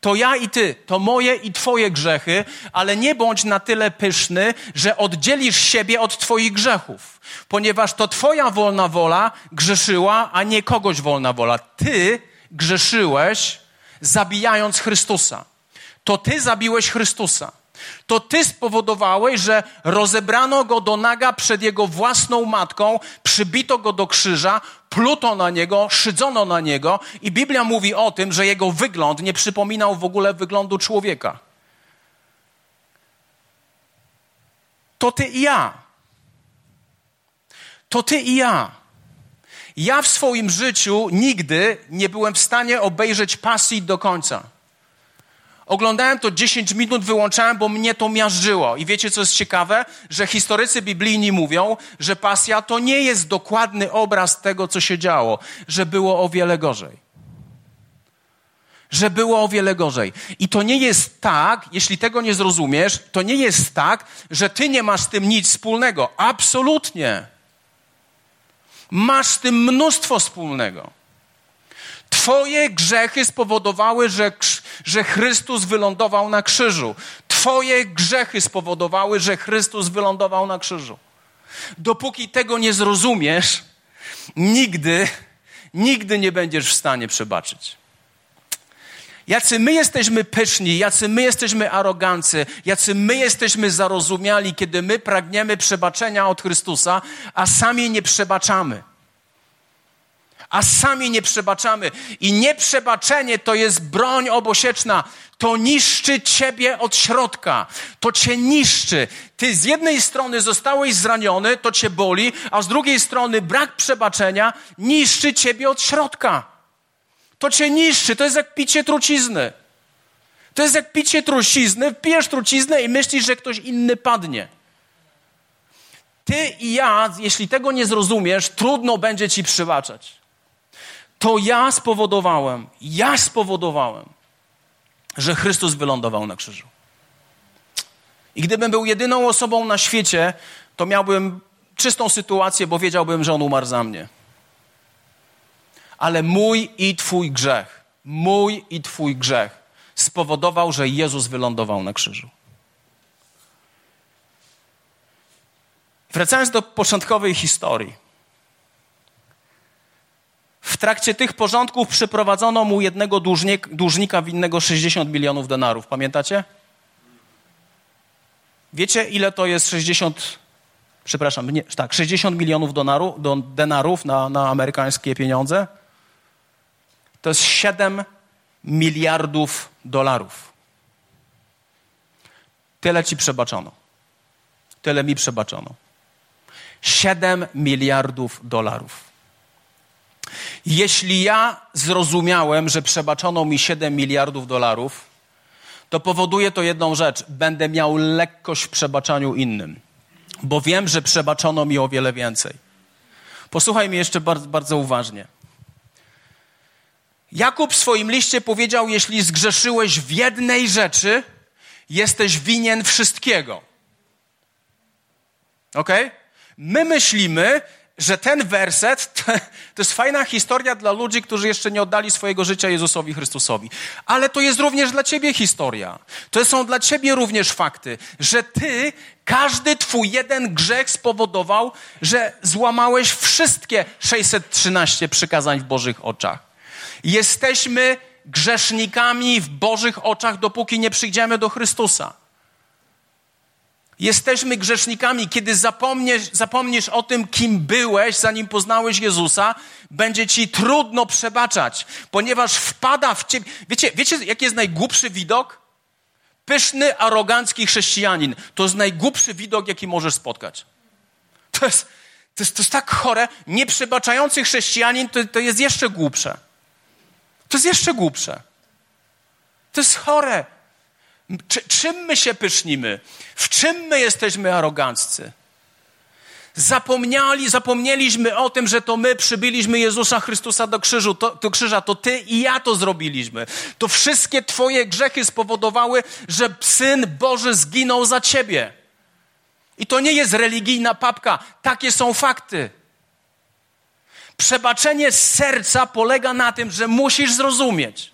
to ja i ty, to moje i twoje grzechy, ale nie bądź na tyle pyszny, że oddzielisz siebie od twoich grzechów, ponieważ to twoja wolna wola grzeszyła, a nie kogoś wolna wola. Ty grzeszyłeś, zabijając Chrystusa. To ty zabiłeś Chrystusa. To ty spowodowałeś, że rozebrano go do naga przed jego własną matką, przybito go do krzyża, pluto na niego, szydzono na niego i Biblia mówi o tym, że jego wygląd nie przypominał w ogóle wyglądu człowieka. To ty i ja. To ty i ja. Ja w swoim życiu nigdy nie byłem w stanie obejrzeć pasji do końca. Oglądałem to 10 minut, wyłączałem, bo mnie to miażdżyło. I wiecie, co jest ciekawe? Że historycy biblijni mówią, że pasja to nie jest dokładny obraz tego, co się działo, że było o wiele gorzej. Że było o wiele gorzej. I to nie jest tak, jeśli tego nie zrozumiesz, to nie jest tak, że ty nie masz z tym nic wspólnego. Absolutnie. Masz z tym mnóstwo wspólnego. Twoje grzechy spowodowały, że, że Chrystus wylądował na krzyżu. Twoje grzechy spowodowały, że Chrystus wylądował na krzyżu. Dopóki tego nie zrozumiesz, nigdy, nigdy nie będziesz w stanie przebaczyć. Jacy my jesteśmy pyszni, jacy my jesteśmy arogancy, jacy my jesteśmy zarozumiali, kiedy my pragniemy przebaczenia od Chrystusa, a sami nie przebaczamy a sami nie przebaczamy. I nieprzebaczenie to jest broń obosieczna. To niszczy ciebie od środka. To cię niszczy. Ty z jednej strony zostałeś zraniony, to cię boli, a z drugiej strony brak przebaczenia niszczy ciebie od środka. To cię niszczy. To jest jak picie trucizny. To jest jak picie trucizny. Pijesz truciznę i myślisz, że ktoś inny padnie. Ty i ja, jeśli tego nie zrozumiesz, trudno będzie ci przybaczać. To ja spowodowałem, ja spowodowałem, że Chrystus wylądował na krzyżu. I gdybym był jedyną osobą na świecie, to miałbym czystą sytuację, bo wiedziałbym, że On umarł za mnie. Ale mój i Twój grzech, mój i Twój grzech spowodował, że Jezus wylądował na krzyżu. Wracając do początkowej historii. W trakcie tych porządków przyprowadzono mu jednego dłużnik, dłużnika winnego 60 milionów denarów. Pamiętacie? Wiecie, ile to jest 60, przepraszam, nie, tak, 60 milionów donaru, do, denarów na, na amerykańskie pieniądze? To jest 7 miliardów dolarów. Tyle ci przebaczono. Tyle mi przebaczono. 7 miliardów dolarów. Jeśli ja zrozumiałem, że przebaczono mi 7 miliardów dolarów, to powoduje to jedną rzecz. Będę miał lekkość w przebaczaniu innym, bo wiem, że przebaczono mi o wiele więcej. Posłuchaj mnie jeszcze bardzo, bardzo uważnie. Jakub w swoim liście powiedział: Jeśli zgrzeszyłeś w jednej rzeczy, jesteś winien wszystkiego. Ok? My myślimy, że ten werset to, to, jest fajna historia dla ludzi, którzy jeszcze nie oddali swojego życia Jezusowi Chrystusowi. Ale to jest również dla ciebie historia. To są dla ciebie również fakty, że ty, każdy twój jeden grzech spowodował, że złamałeś wszystkie 613 przykazań w Bożych oczach. Jesteśmy grzesznikami w Bożych oczach, dopóki nie przyjdziemy do Chrystusa. Jesteśmy grzesznikami. Kiedy zapomniesz, zapomnisz o tym, kim byłeś, zanim poznałeś Jezusa, będzie ci trudno przebaczać, ponieważ wpada w ciebie. Wiecie, wiecie jaki jest najgłupszy widok? Pyszny, arogancki chrześcijanin. To jest najgłupszy widok, jaki możesz spotkać. To jest, to jest, to jest tak chore. Nieprzebaczający chrześcijanin to, to jest jeszcze głupsze. To jest jeszcze głupsze. To jest chore. Czy, czym my się pysznimy? W czym my jesteśmy aroganccy? Zapomnieli, zapomnieliśmy o tym, że to my przybyliśmy Jezusa Chrystusa do, krzyżu, to, do krzyża, to ty i ja to zrobiliśmy. To wszystkie twoje grzechy spowodowały, że Syn Boży zginął za ciebie. I to nie jest religijna papka, takie są fakty. Przebaczenie z serca polega na tym, że musisz zrozumieć,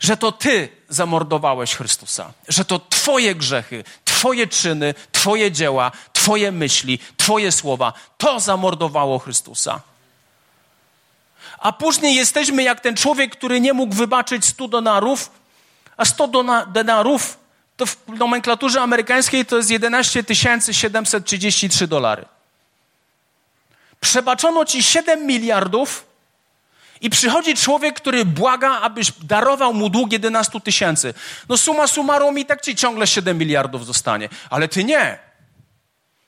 że to Ty zamordowałeś Chrystusa, że to Twoje grzechy, Twoje czyny, Twoje dzieła, Twoje myśli, Twoje słowa, to zamordowało Chrystusa. A później jesteśmy jak ten człowiek, który nie mógł wybaczyć 100 denarów, a 100 denarów to w nomenklaturze amerykańskiej to jest 11 733 dolary. Przebaczono ci 7 miliardów, i przychodzi człowiek, który błaga, abyś darował mu dług 11 tysięcy. No suma summarum i tak ci ciągle 7 miliardów zostanie. Ale ty nie.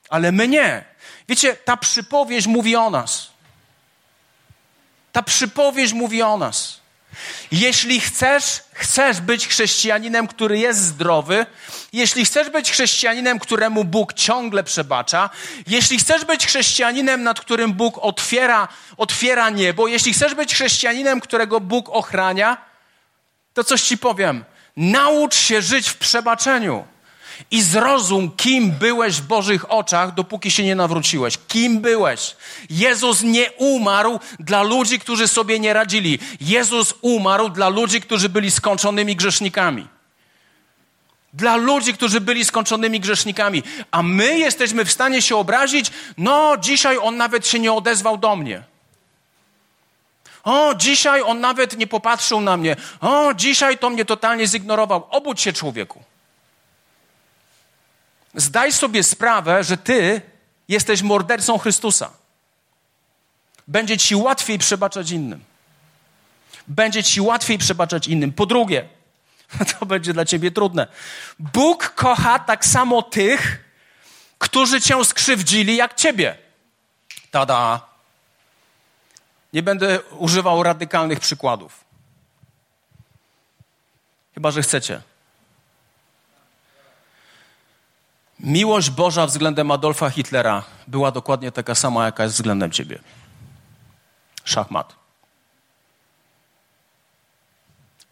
Ale my nie. Wiecie, ta przypowieść mówi o nas. Ta przypowieść mówi o nas. Jeśli chcesz, chcesz być chrześcijaninem, który jest zdrowy, jeśli chcesz być chrześcijaninem, któremu Bóg ciągle przebacza, jeśli chcesz być chrześcijaninem, nad którym Bóg otwiera, otwiera niebo, jeśli chcesz być chrześcijaninem, którego Bóg ochrania, to coś ci powiem. Naucz się żyć w przebaczeniu i zrozum, kim byłeś w Bożych oczach, dopóki się nie nawróciłeś. Kim byłeś? Jezus nie umarł dla ludzi, którzy sobie nie radzili. Jezus umarł dla ludzi, którzy byli skończonymi grzesznikami. Dla ludzi, którzy byli skończonymi grzesznikami. A my jesteśmy w stanie się obrazić, no dzisiaj on nawet się nie odezwał do mnie. O, dzisiaj on nawet nie popatrzył na mnie. O, dzisiaj to mnie totalnie zignorował. Obudź się, człowieku. Zdaj sobie sprawę, że ty jesteś mordercą Chrystusa. Będzie ci łatwiej przebaczać innym. Będzie ci łatwiej przebaczać innym. Po drugie, to będzie dla ciebie trudne. Bóg kocha tak samo tych, którzy cię skrzywdzili jak ciebie. Tada. Nie będę używał radykalnych przykładów. Chyba, że chcecie. Miłość Boża względem Adolfa Hitlera była dokładnie taka sama, jaka jest względem ciebie. Szachmat.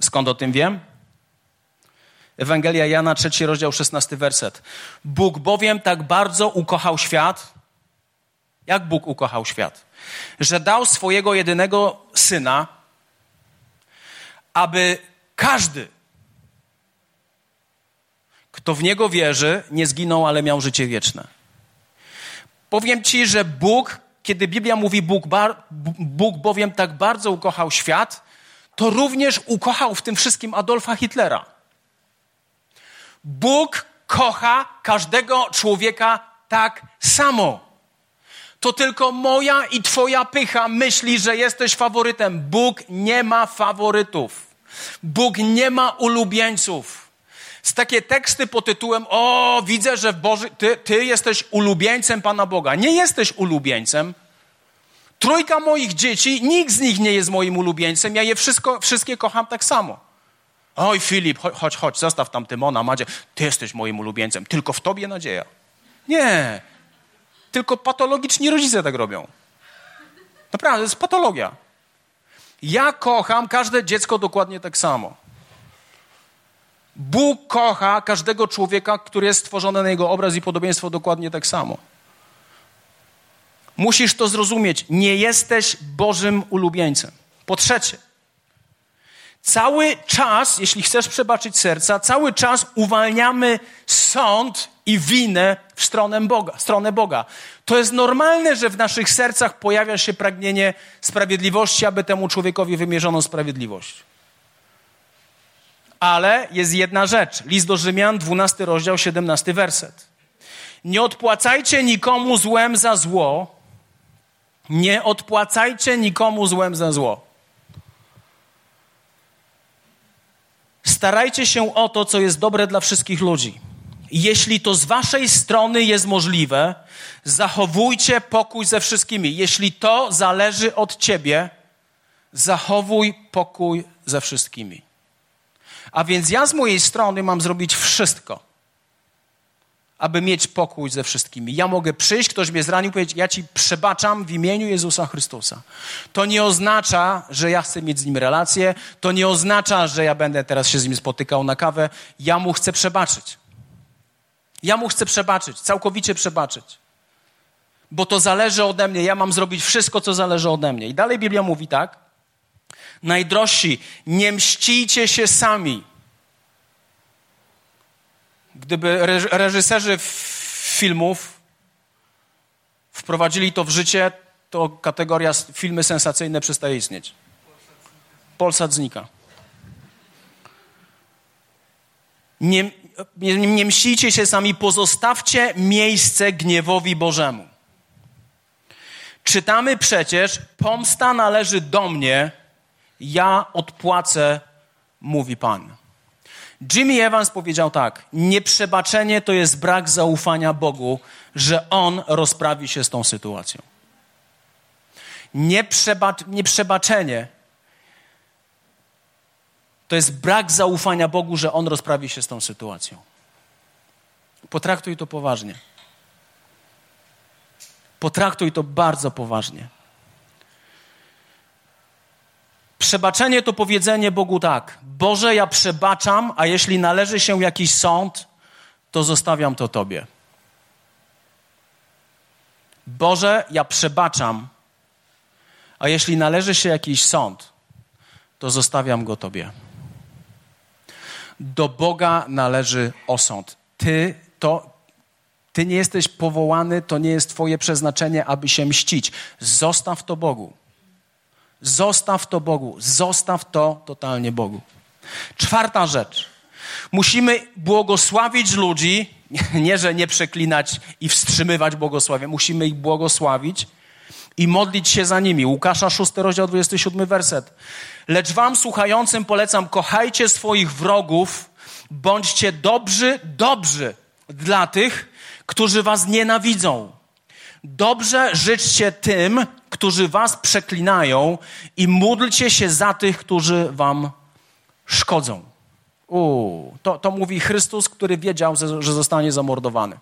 Skąd o tym wiem? Ewangelia Jana, trzeci rozdział, szesnasty werset. Bóg bowiem tak bardzo ukochał świat. Jak Bóg ukochał świat? Że dał swojego jedynego syna, aby każdy, kto w Niego wierzy, nie zginął, ale miał życie wieczne. Powiem Ci, że Bóg, kiedy Biblia mówi Bóg, bar, Bóg bowiem tak bardzo ukochał świat, to również ukochał w tym wszystkim Adolfa Hitlera. Bóg kocha każdego człowieka tak samo. To tylko moja i Twoja pycha myśli, że jesteś faworytem. Bóg nie ma faworytów. Bóg nie ma ulubieńców z takie teksty pod tytułem O, widzę, że Boży, ty, ty jesteś ulubieńcem Pana Boga. Nie jesteś ulubieńcem. Trójka moich dzieci, nikt z nich nie jest moim ulubieńcem. Ja je wszystko, wszystkie kocham tak samo. Oj, Filip, chodź, chodź zostaw tam Tymona, Madzie. Ty jesteś moim ulubieńcem. Tylko w tobie nadzieja. Nie. Tylko patologiczni rodzice tak robią. Naprawdę, to jest patologia. Ja kocham każde dziecko dokładnie tak samo. Bóg kocha każdego człowieka, który jest stworzony na jego obraz i podobieństwo dokładnie tak samo. Musisz to zrozumieć. Nie jesteś Bożym ulubieńcem. Po trzecie, cały czas, jeśli chcesz przebaczyć serca, cały czas uwalniamy sąd i winę w stronę Boga. Stronę Boga. To jest normalne, że w naszych sercach pojawia się pragnienie sprawiedliwości, aby temu człowiekowi wymierzono sprawiedliwość. Ale jest jedna rzecz. List do Rzymian, 12 rozdział, 17 werset. Nie odpłacajcie nikomu złem za zło. Nie odpłacajcie nikomu złem za zło. Starajcie się o to, co jest dobre dla wszystkich ludzi. Jeśli to z waszej strony jest możliwe, zachowujcie pokój ze wszystkimi. Jeśli to zależy od ciebie, zachowuj pokój ze wszystkimi. A więc ja z mojej strony mam zrobić wszystko, aby mieć pokój ze wszystkimi. Ja mogę przyjść, ktoś mnie zranił, powiedzieć, ja ci przebaczam w imieniu Jezusa Chrystusa. To nie oznacza, że ja chcę mieć z nim relację, to nie oznacza, że ja będę teraz się z nim spotykał na kawę. Ja mu chcę przebaczyć. Ja mu chcę przebaczyć, całkowicie przebaczyć. Bo to zależy ode mnie, ja mam zrobić wszystko, co zależy ode mnie. I dalej Biblia mówi tak, Najdrożsi, nie mścijcie się sami. Gdyby reżyserzy filmów wprowadzili to w życie, to kategoria filmy sensacyjne przestaje istnieć. Polsat znika. Nie, nie, nie mścicie się sami, pozostawcie miejsce gniewowi Bożemu. Czytamy przecież, pomsta należy do mnie, ja odpłacę, mówi Pan. Jimmy Evans powiedział tak: Nieprzebaczenie to jest brak zaufania Bogu, że On rozprawi się z tą sytuacją. Nieprzeba, nieprzebaczenie to jest brak zaufania Bogu, że On rozprawi się z tą sytuacją. Potraktuj to poważnie. Potraktuj to bardzo poważnie. Przebaczenie to powiedzenie Bogu tak: Boże, ja przebaczam, a jeśli należy się jakiś sąd, to zostawiam to Tobie. Boże, ja przebaczam, a jeśli należy się jakiś sąd, to zostawiam go Tobie. Do Boga należy osąd. Ty to, ty nie jesteś powołany, to nie jest Twoje przeznaczenie, aby się mścić. Zostaw to Bogu. Zostaw to Bogu. Zostaw to totalnie Bogu. Czwarta rzecz. Musimy błogosławić ludzi, nie że nie przeklinać i wstrzymywać błogosławie. Musimy ich błogosławić i modlić się za nimi. Łukasza 6, rozdział 27, werset. Lecz wam słuchającym polecam, kochajcie swoich wrogów, bądźcie dobrzy, dobrzy dla tych, którzy was nienawidzą. Dobrze życzcie tym, którzy was przeklinają i módlcie się za tych, którzy wam szkodzą. Uu, to, to mówi Chrystus, który wiedział, że zostanie zamordowany.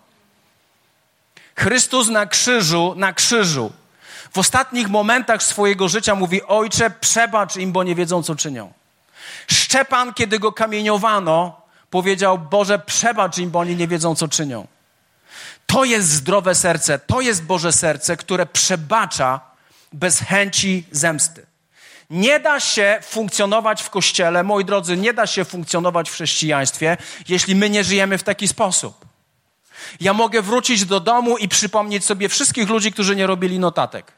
Chrystus na krzyżu, na krzyżu, w ostatnich momentach swojego życia mówi: Ojcze, przebacz im, bo nie wiedzą, co czynią. Szczepan, kiedy go kamieniowano, powiedział: Boże, przebacz im, bo oni nie wiedzą, co czynią. To jest zdrowe serce, to jest Boże serce, które przebacza bez chęci zemsty. Nie da się funkcjonować w kościele, moi drodzy, nie da się funkcjonować w chrześcijaństwie, jeśli my nie żyjemy w taki sposób. Ja mogę wrócić do domu i przypomnieć sobie wszystkich ludzi, którzy nie robili notatek.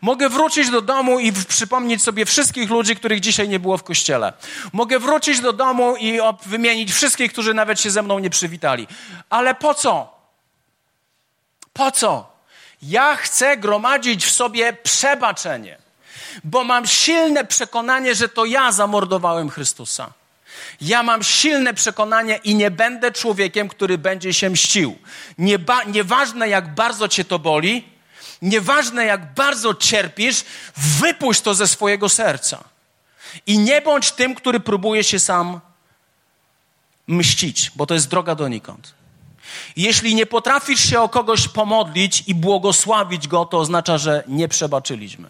Mogę wrócić do domu i przypomnieć sobie wszystkich ludzi, których dzisiaj nie było w kościele. Mogę wrócić do domu i wymienić wszystkich, którzy nawet się ze mną nie przywitali. Ale po co? Po co? Ja chcę gromadzić w sobie przebaczenie, bo mam silne przekonanie, że to ja zamordowałem Chrystusa. Ja mam silne przekonanie i nie będę człowiekiem, który będzie się mścił. Nieba, nieważne jak bardzo cię to boli, nieważne jak bardzo cierpisz, wypuść to ze swojego serca. I nie bądź tym, który próbuje się sam mścić, bo to jest droga donikąd. Jeśli nie potrafisz się o kogoś pomodlić i błogosławić go, to oznacza, że nie przebaczyliśmy.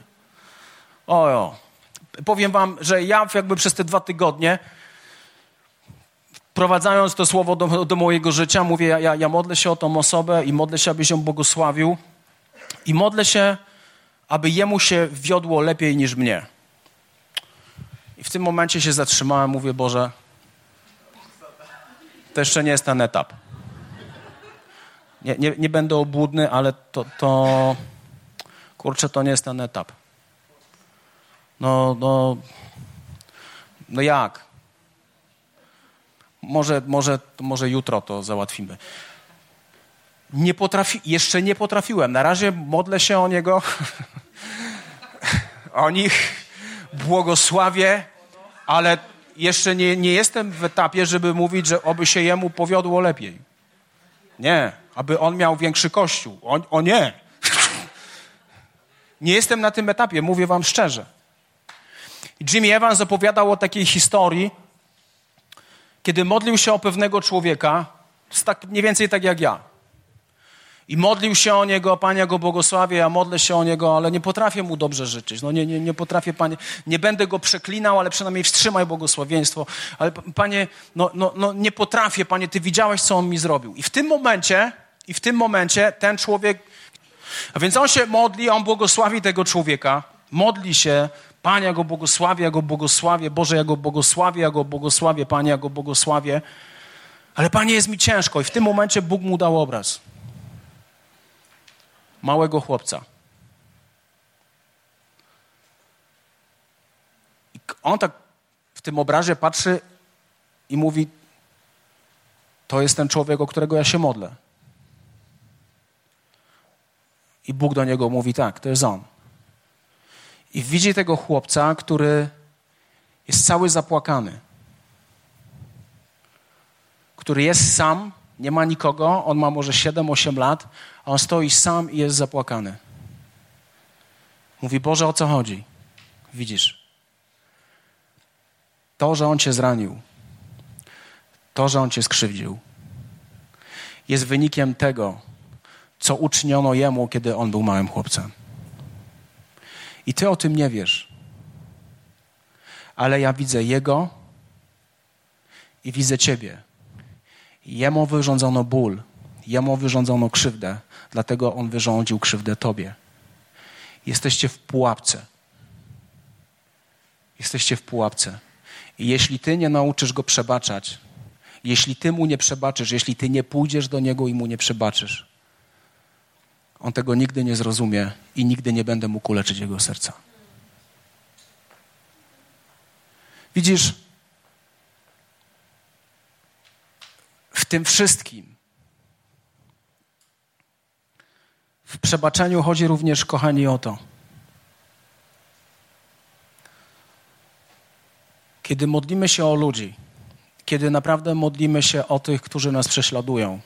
Ojo. Powiem wam, że ja jakby przez te dwa tygodnie wprowadzając to słowo do, do mojego życia, mówię, ja, ja modlę się o tą osobę i modlę się, aby się błogosławił i modlę się, aby jemu się wiodło lepiej niż mnie. I w tym momencie się zatrzymałem, mówię, Boże, to jeszcze nie jest ten etap. Nie, nie, nie będę obłudny, ale to, to, kurczę, to nie jest ten etap. No, no, no jak? Może, może, może jutro to załatwimy. Nie potrafi, jeszcze nie potrafiłem. Na razie modlę się o niego, o nich, błogosławię, ale jeszcze nie, nie jestem w etapie, żeby mówić, że oby się jemu powiodło lepiej. Nie, aby on miał większy kościół. O, o nie. nie jestem na tym etapie, mówię wam szczerze. Jimmy Evans opowiadał o takiej historii, kiedy modlił się o pewnego człowieka, tak, mniej więcej tak jak ja. I modlił się o niego, Panie, go błogosławię, ja modlę się o niego, ale nie potrafię mu dobrze życzyć. No nie, nie, nie potrafię, Panie, nie będę go przeklinał, ale przynajmniej wstrzymaj błogosławieństwo. Ale Panie, no, no, no nie potrafię, Panie, Ty widziałeś, co on mi zrobił. I w tym momencie, i w tym momencie ten człowiek, a więc on się modli, on błogosławi tego człowieka, modli się, Panie, ja go błogosławię, ja go błogosławię, Boże, ja go błogosławię, ja go błogosławię, Panie, ja go błogosławię. Ale Panie, jest mi ciężko i w tym momencie Bóg mu dał obraz. Małego chłopca. I on tak w tym obrazie patrzy i mówi, to jest ten człowiek, o którego ja się modlę. I Bóg do niego mówi tak, to jest on. I widzi tego chłopca, który jest cały zapłakany. Który jest sam, nie ma nikogo, on ma może 7-8 lat, a on stoi sam i jest zapłakany. Mówi, Boże, o co chodzi? Widzisz. To, że on cię zranił, to, że on cię skrzywdził, jest wynikiem tego, co uczyniono jemu, kiedy on był małym chłopcem. I ty o tym nie wiesz. Ale ja widzę jego i widzę ciebie. Jemu wyrządzono ból, jemu wyrządzono krzywdę, dlatego on wyrządził krzywdę tobie. Jesteście w pułapce. Jesteście w pułapce. I jeśli ty nie nauczysz go przebaczać, jeśli ty mu nie przebaczysz, jeśli ty nie pójdziesz do niego i mu nie przebaczysz, on tego nigdy nie zrozumie i nigdy nie będę mógł uleczyć jego serca. Widzisz, w tym wszystkim, w przebaczeniu chodzi również, kochani, o to, kiedy modlimy się o ludzi, kiedy naprawdę modlimy się o tych, którzy nas prześladują,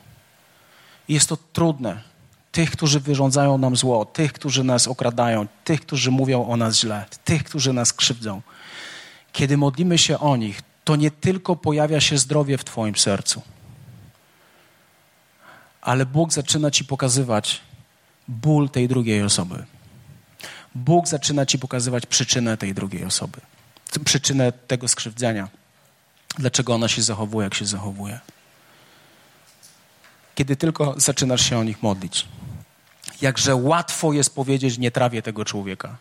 jest to trudne. Tych, którzy wyrządzają nam zło, tych, którzy nas okradają, tych, którzy mówią o nas źle, tych, którzy nas krzywdzą. Kiedy modlimy się o nich, to nie tylko pojawia się zdrowie w Twoim sercu, ale Bóg zaczyna Ci pokazywać ból tej drugiej osoby. Bóg zaczyna Ci pokazywać przyczynę tej drugiej osoby, przyczynę tego skrzywdzenia dlaczego ona się zachowuje, jak się zachowuje. Kiedy tylko zaczynasz się o nich modlić. Jakże łatwo jest powiedzieć, nie trawię tego człowieka.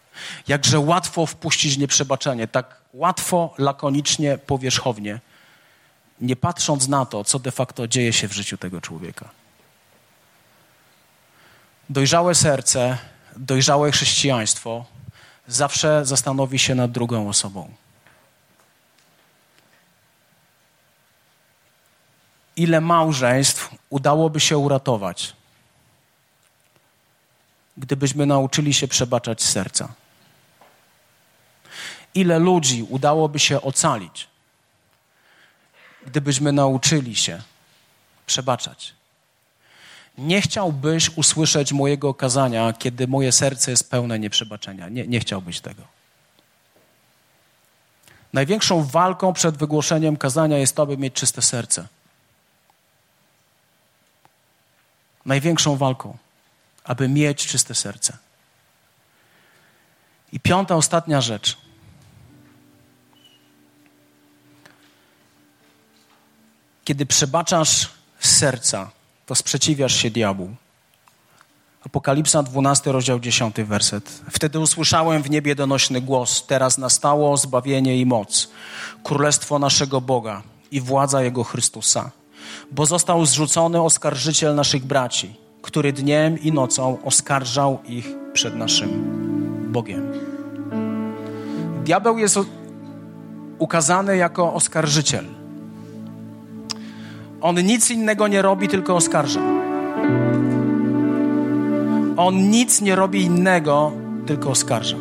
Jakże łatwo wpuścić nieprzebaczenie. Tak łatwo, lakonicznie, powierzchownie. Nie patrząc na to, co de facto dzieje się w życiu tego człowieka. Dojrzałe serce, dojrzałe chrześcijaństwo zawsze zastanowi się nad drugą osobą. ile małżeństw udałoby się uratować, gdybyśmy nauczyli się przebaczać serca. Ile ludzi udałoby się ocalić, gdybyśmy nauczyli się przebaczać. Nie chciałbyś usłyszeć mojego kazania, kiedy moje serce jest pełne nieprzebaczenia. Nie, nie chciałbyś tego. Największą walką przed wygłoszeniem kazania jest to, aby mieć czyste serce. Największą walką, aby mieć czyste serce. I piąta, ostatnia rzecz. Kiedy przebaczasz serca, to sprzeciwiasz się diabłu. Apokalipsa 12, rozdział 10, werset. Wtedy usłyszałem w niebie donośny głos: Teraz nastało zbawienie i moc, królestwo naszego Boga i władza Jego Chrystusa bo został zrzucony oskarżyciel naszych braci, który dniem i nocą oskarżał ich przed naszym Bogiem. Diabeł jest ukazany jako oskarżyciel. On nic innego nie robi, tylko oskarża. On nic nie robi innego, tylko oskarża.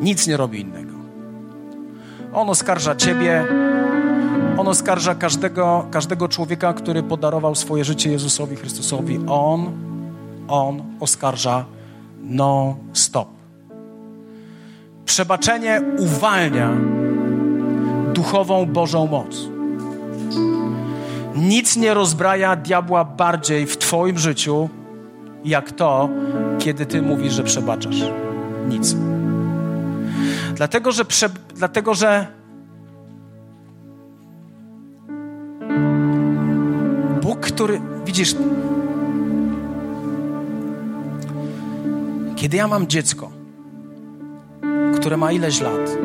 Nic nie robi innego. On oskarża ciebie, on oskarża każdego, każdego człowieka, który podarował swoje życie Jezusowi Chrystusowi. On, on oskarża non-stop. Przebaczenie uwalnia duchową Bożą moc. Nic nie rozbraja diabła bardziej w Twoim życiu, jak to, kiedy Ty mówisz, że przebaczasz. Nic. Dlatego, że, prze, dlatego, że który, widzisz, kiedy ja mam dziecko, które ma ileś lat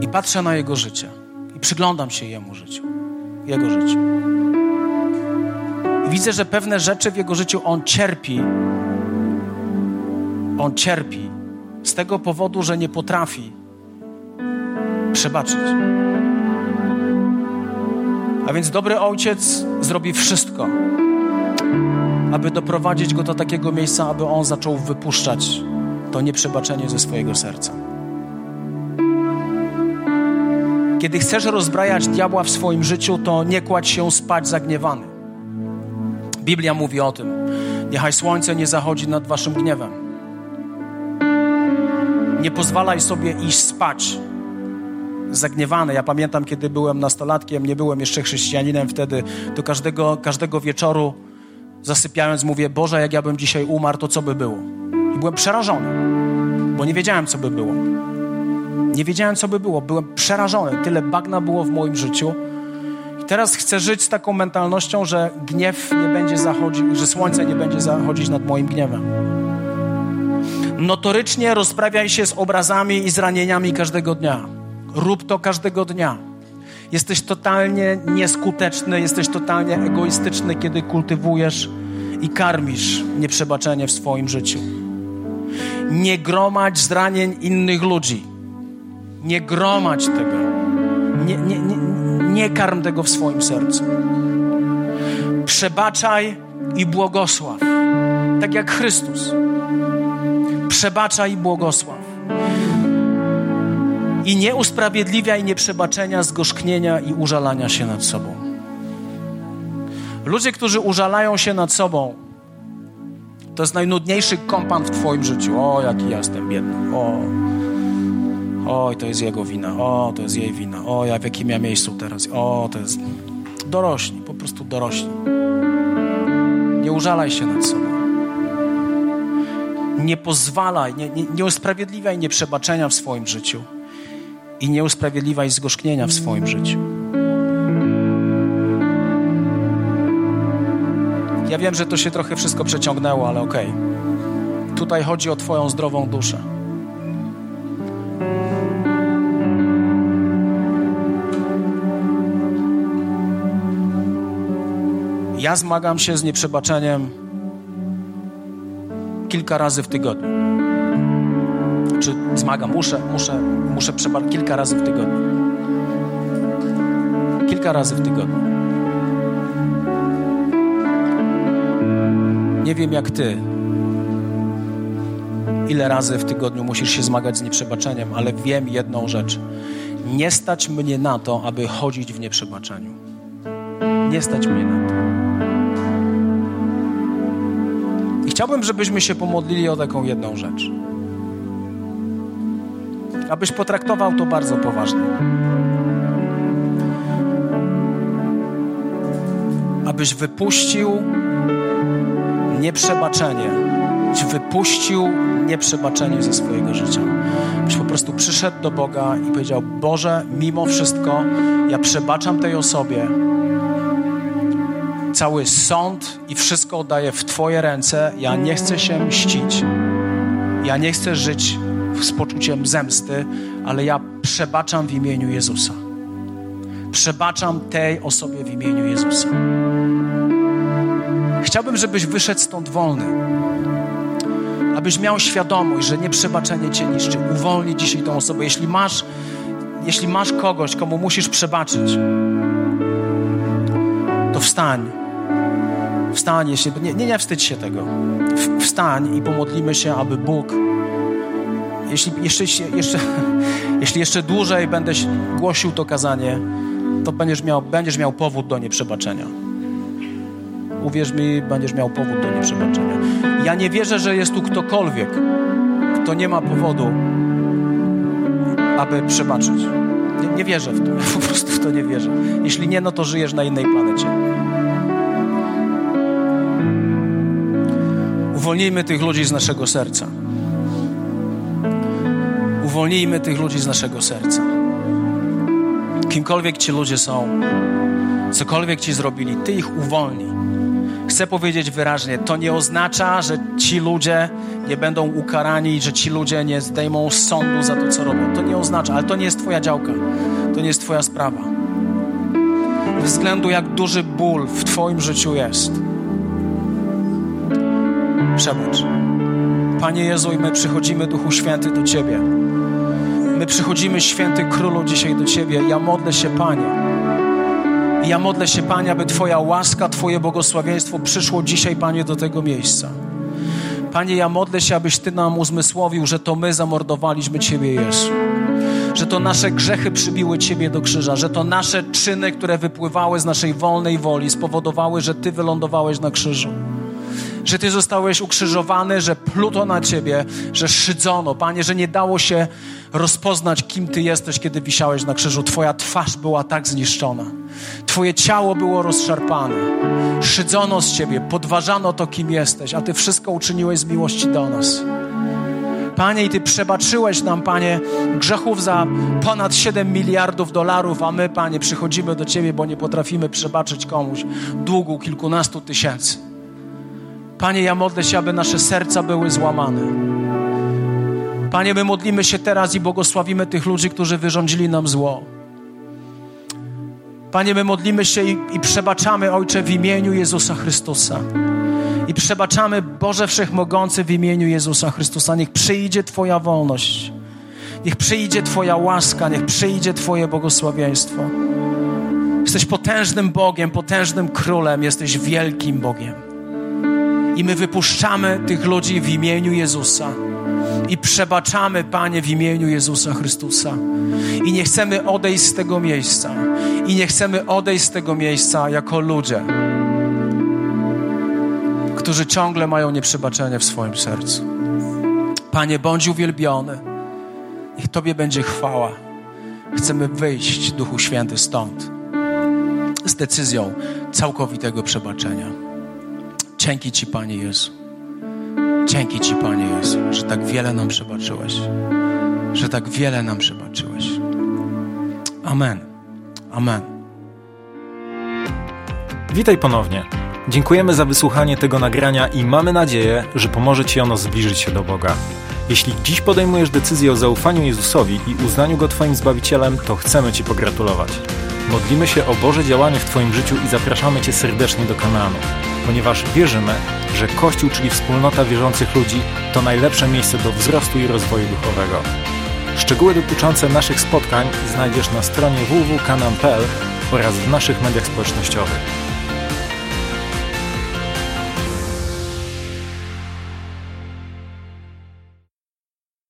i patrzę na jego życie i przyglądam się jemu życiu, jego życiu. I widzę, że pewne rzeczy w jego życiu on cierpi. On cierpi z tego powodu, że nie potrafi przebaczyć. A więc dobry ojciec zrobi wszystko, aby doprowadzić go do takiego miejsca, aby on zaczął wypuszczać to nieprzebaczenie ze swojego serca. Kiedy chcesz rozbrajać diabła w swoim życiu, to nie kładź się spać zagniewany. Biblia mówi o tym. Niechaj słońce nie zachodzi nad waszym gniewem. Nie pozwalaj sobie iść spać zagniewany. Ja pamiętam, kiedy byłem nastolatkiem, nie byłem jeszcze chrześcijaninem wtedy, to każdego, każdego wieczoru zasypiając mówię, Boże, jak ja bym dzisiaj umarł, to co by było? I byłem przerażony, bo nie wiedziałem, co by było. Nie wiedziałem, co by było. Byłem przerażony. Tyle bagna było w moim życiu. I teraz chcę żyć z taką mentalnością, że gniew nie będzie zachodzić, że słońce nie będzie zachodzić nad moim gniewem. Notorycznie rozprawiaj się z obrazami i zranieniami każdego dnia. Rób to każdego dnia. Jesteś totalnie nieskuteczny, jesteś totalnie egoistyczny, kiedy kultywujesz i karmisz nieprzebaczenie w swoim życiu. Nie gromadź zranień innych ludzi. Nie gromadź tego. Nie, nie, nie, nie karm tego w swoim sercu. Przebaczaj i błogosław. Tak jak Chrystus. Przebaczaj i błogosław. I nie usprawiedliwiaj nieprzebaczenia, zgorzknienia i użalania się nad sobą. Ludzie, którzy użalają się nad sobą, to jest najnudniejszy kompan w Twoim życiu. O, jaki ja jestem biedny. O, oj, to jest jego wina. O, to jest jej wina. O, ja w jakim ja miejscu teraz. O, to jest. Dorośli, po prostu dorośli. Nie użalaj się nad sobą. Nie pozwalaj, nie, nie, nie usprawiedliwiaj nieprzebaczenia w swoim życiu i nie usprawiedliwiaj zgorzknienia w swoim życiu. Ja wiem, że to się trochę wszystko przeciągnęło, ale okej. Okay. Tutaj chodzi o Twoją zdrową duszę. Ja zmagam się z nieprzebaczeniem kilka razy w tygodniu. Czy zmagam? Muszę, muszę, muszę przebaczyć kilka razy w tygodniu. Kilka razy w tygodniu. Nie wiem jak ty, ile razy w tygodniu musisz się zmagać z nieprzebaczeniem, ale wiem jedną rzecz. Nie stać mnie na to, aby chodzić w nieprzebaczeniu. Nie stać mnie na to. I chciałbym, żebyśmy się pomodlili o taką jedną rzecz. Abyś potraktował to bardzo poważnie. Abyś wypuścił nieprzebaczenie. Byś wypuścił nieprzebaczenie ze swojego życia. Byś po prostu przyszedł do Boga i powiedział: Boże, mimo wszystko, ja przebaczam tej osobie. Cały sąd i wszystko oddaję w Twoje ręce. Ja nie chcę się mścić. Ja nie chcę żyć z poczuciem zemsty, ale ja przebaczam w imieniu Jezusa. Przebaczam tej osobie w imieniu Jezusa. Chciałbym, żebyś wyszedł stąd wolny. Abyś miał świadomość, że nieprzebaczenie cię niszczy. Uwolnij dzisiaj tą osobę. Jeśli masz, jeśli masz kogoś, komu musisz przebaczyć, to wstań. Wstań, jeśli, nie, nie, nie wstydź się tego. Wstań i pomodlimy się, aby Bóg, jeśli jeszcze, jeszcze, jeśli jeszcze dłużej będę głosił to kazanie, to będziesz miał, będziesz miał powód do nieprzebaczenia uwierz mi, będziesz miał powód do nieprzebaczenia. Ja nie wierzę, że jest tu ktokolwiek, kto nie ma powodu, aby przebaczyć. Nie, nie wierzę w to. Po prostu w to nie wierzę. Jeśli nie, no to żyjesz na innej planecie. Uwolnijmy tych ludzi z naszego serca. Uwolnijmy tych ludzi z naszego serca. Kimkolwiek ci ludzie są, cokolwiek ci zrobili, ty ich uwolnij. Chcę powiedzieć wyraźnie, to nie oznacza, że ci ludzie nie będą ukarani, że ci ludzie nie zdejmą sądu za to, co robią. To nie oznacza, ale to nie jest Twoja działka, to nie jest Twoja sprawa. Ze względu, jak duży ból w Twoim życiu jest. Przebacz. Panie Jezu, i my przychodzimy, Duchu Święty, do Ciebie. My przychodzimy, Święty Królu, dzisiaj do Ciebie. Ja modlę się, Panie ja modlę się, Panie, aby Twoja łaska, Twoje błogosławieństwo przyszło dzisiaj, Panie, do tego miejsca. Panie, ja modlę się, abyś Ty nam uzmysłowił, że to my zamordowaliśmy Ciebie, Jezu. Że to nasze grzechy przybiły Ciebie do krzyża, że to nasze czyny, które wypływały z naszej wolnej woli, spowodowały, że Ty wylądowałeś na krzyżu. że Ty zostałeś ukrzyżowany, że pluto na Ciebie, że szydzono. Panie, że nie dało się rozpoznać, kim Ty jesteś, kiedy wisiałeś na krzyżu. Twoja twarz była tak zniszczona. Twoje ciało było rozszarpane. Szydzono z Ciebie, podważano to, kim jesteś, a Ty wszystko uczyniłeś z miłości do nas. Panie, i Ty przebaczyłeś nam, Panie, grzechów za ponad 7 miliardów dolarów, a my, Panie, przychodzimy do Ciebie, bo nie potrafimy przebaczyć komuś długu kilkunastu tysięcy. Panie, ja modlę się, aby nasze serca były złamane. Panie, my modlimy się teraz i błogosławimy tych ludzi, którzy wyrządzili nam zło. Panie, my modlimy się i, i przebaczamy, Ojcze, w imieniu Jezusa Chrystusa. I przebaczamy, Boże Wszechmogący, w imieniu Jezusa Chrystusa. Niech przyjdzie Twoja wolność. Niech przyjdzie Twoja łaska, niech przyjdzie Twoje błogosławieństwo. Jesteś potężnym Bogiem, potężnym Królem, jesteś wielkim Bogiem. I my wypuszczamy tych ludzi w imieniu Jezusa. I przebaczamy, Panie, w imieniu Jezusa Chrystusa. I nie chcemy odejść z tego miejsca. I nie chcemy odejść z tego miejsca jako ludzie którzy ciągle mają nieprzebaczenie w swoim sercu. Panie, bądź uwielbiony. Niech Tobie będzie chwała. Chcemy wyjść, Duchu Święty, stąd z decyzją całkowitego przebaczenia. Dzięki Ci, Panie Jezu. Dzięki Ci, Panie Jezu, że tak wiele nam przebaczyłeś. Że tak wiele nam przebaczyłeś. Amen. Amen. Witaj ponownie. Dziękujemy za wysłuchanie tego nagrania i mamy nadzieję, że pomoże Ci ono zbliżyć się do Boga. Jeśli dziś podejmujesz decyzję o zaufaniu Jezusowi i uznaniu Go Twoim Zbawicielem, to chcemy Ci pogratulować. Modlimy się o Boże działanie w Twoim życiu i zapraszamy Cię serdecznie do Kanaanu, ponieważ wierzymy, że Kościół, czyli wspólnota wierzących ludzi, to najlepsze miejsce do wzrostu i rozwoju duchowego. Szczegóły dotyczące naszych spotkań znajdziesz na stronie www.kanan.pl oraz w naszych mediach społecznościowych.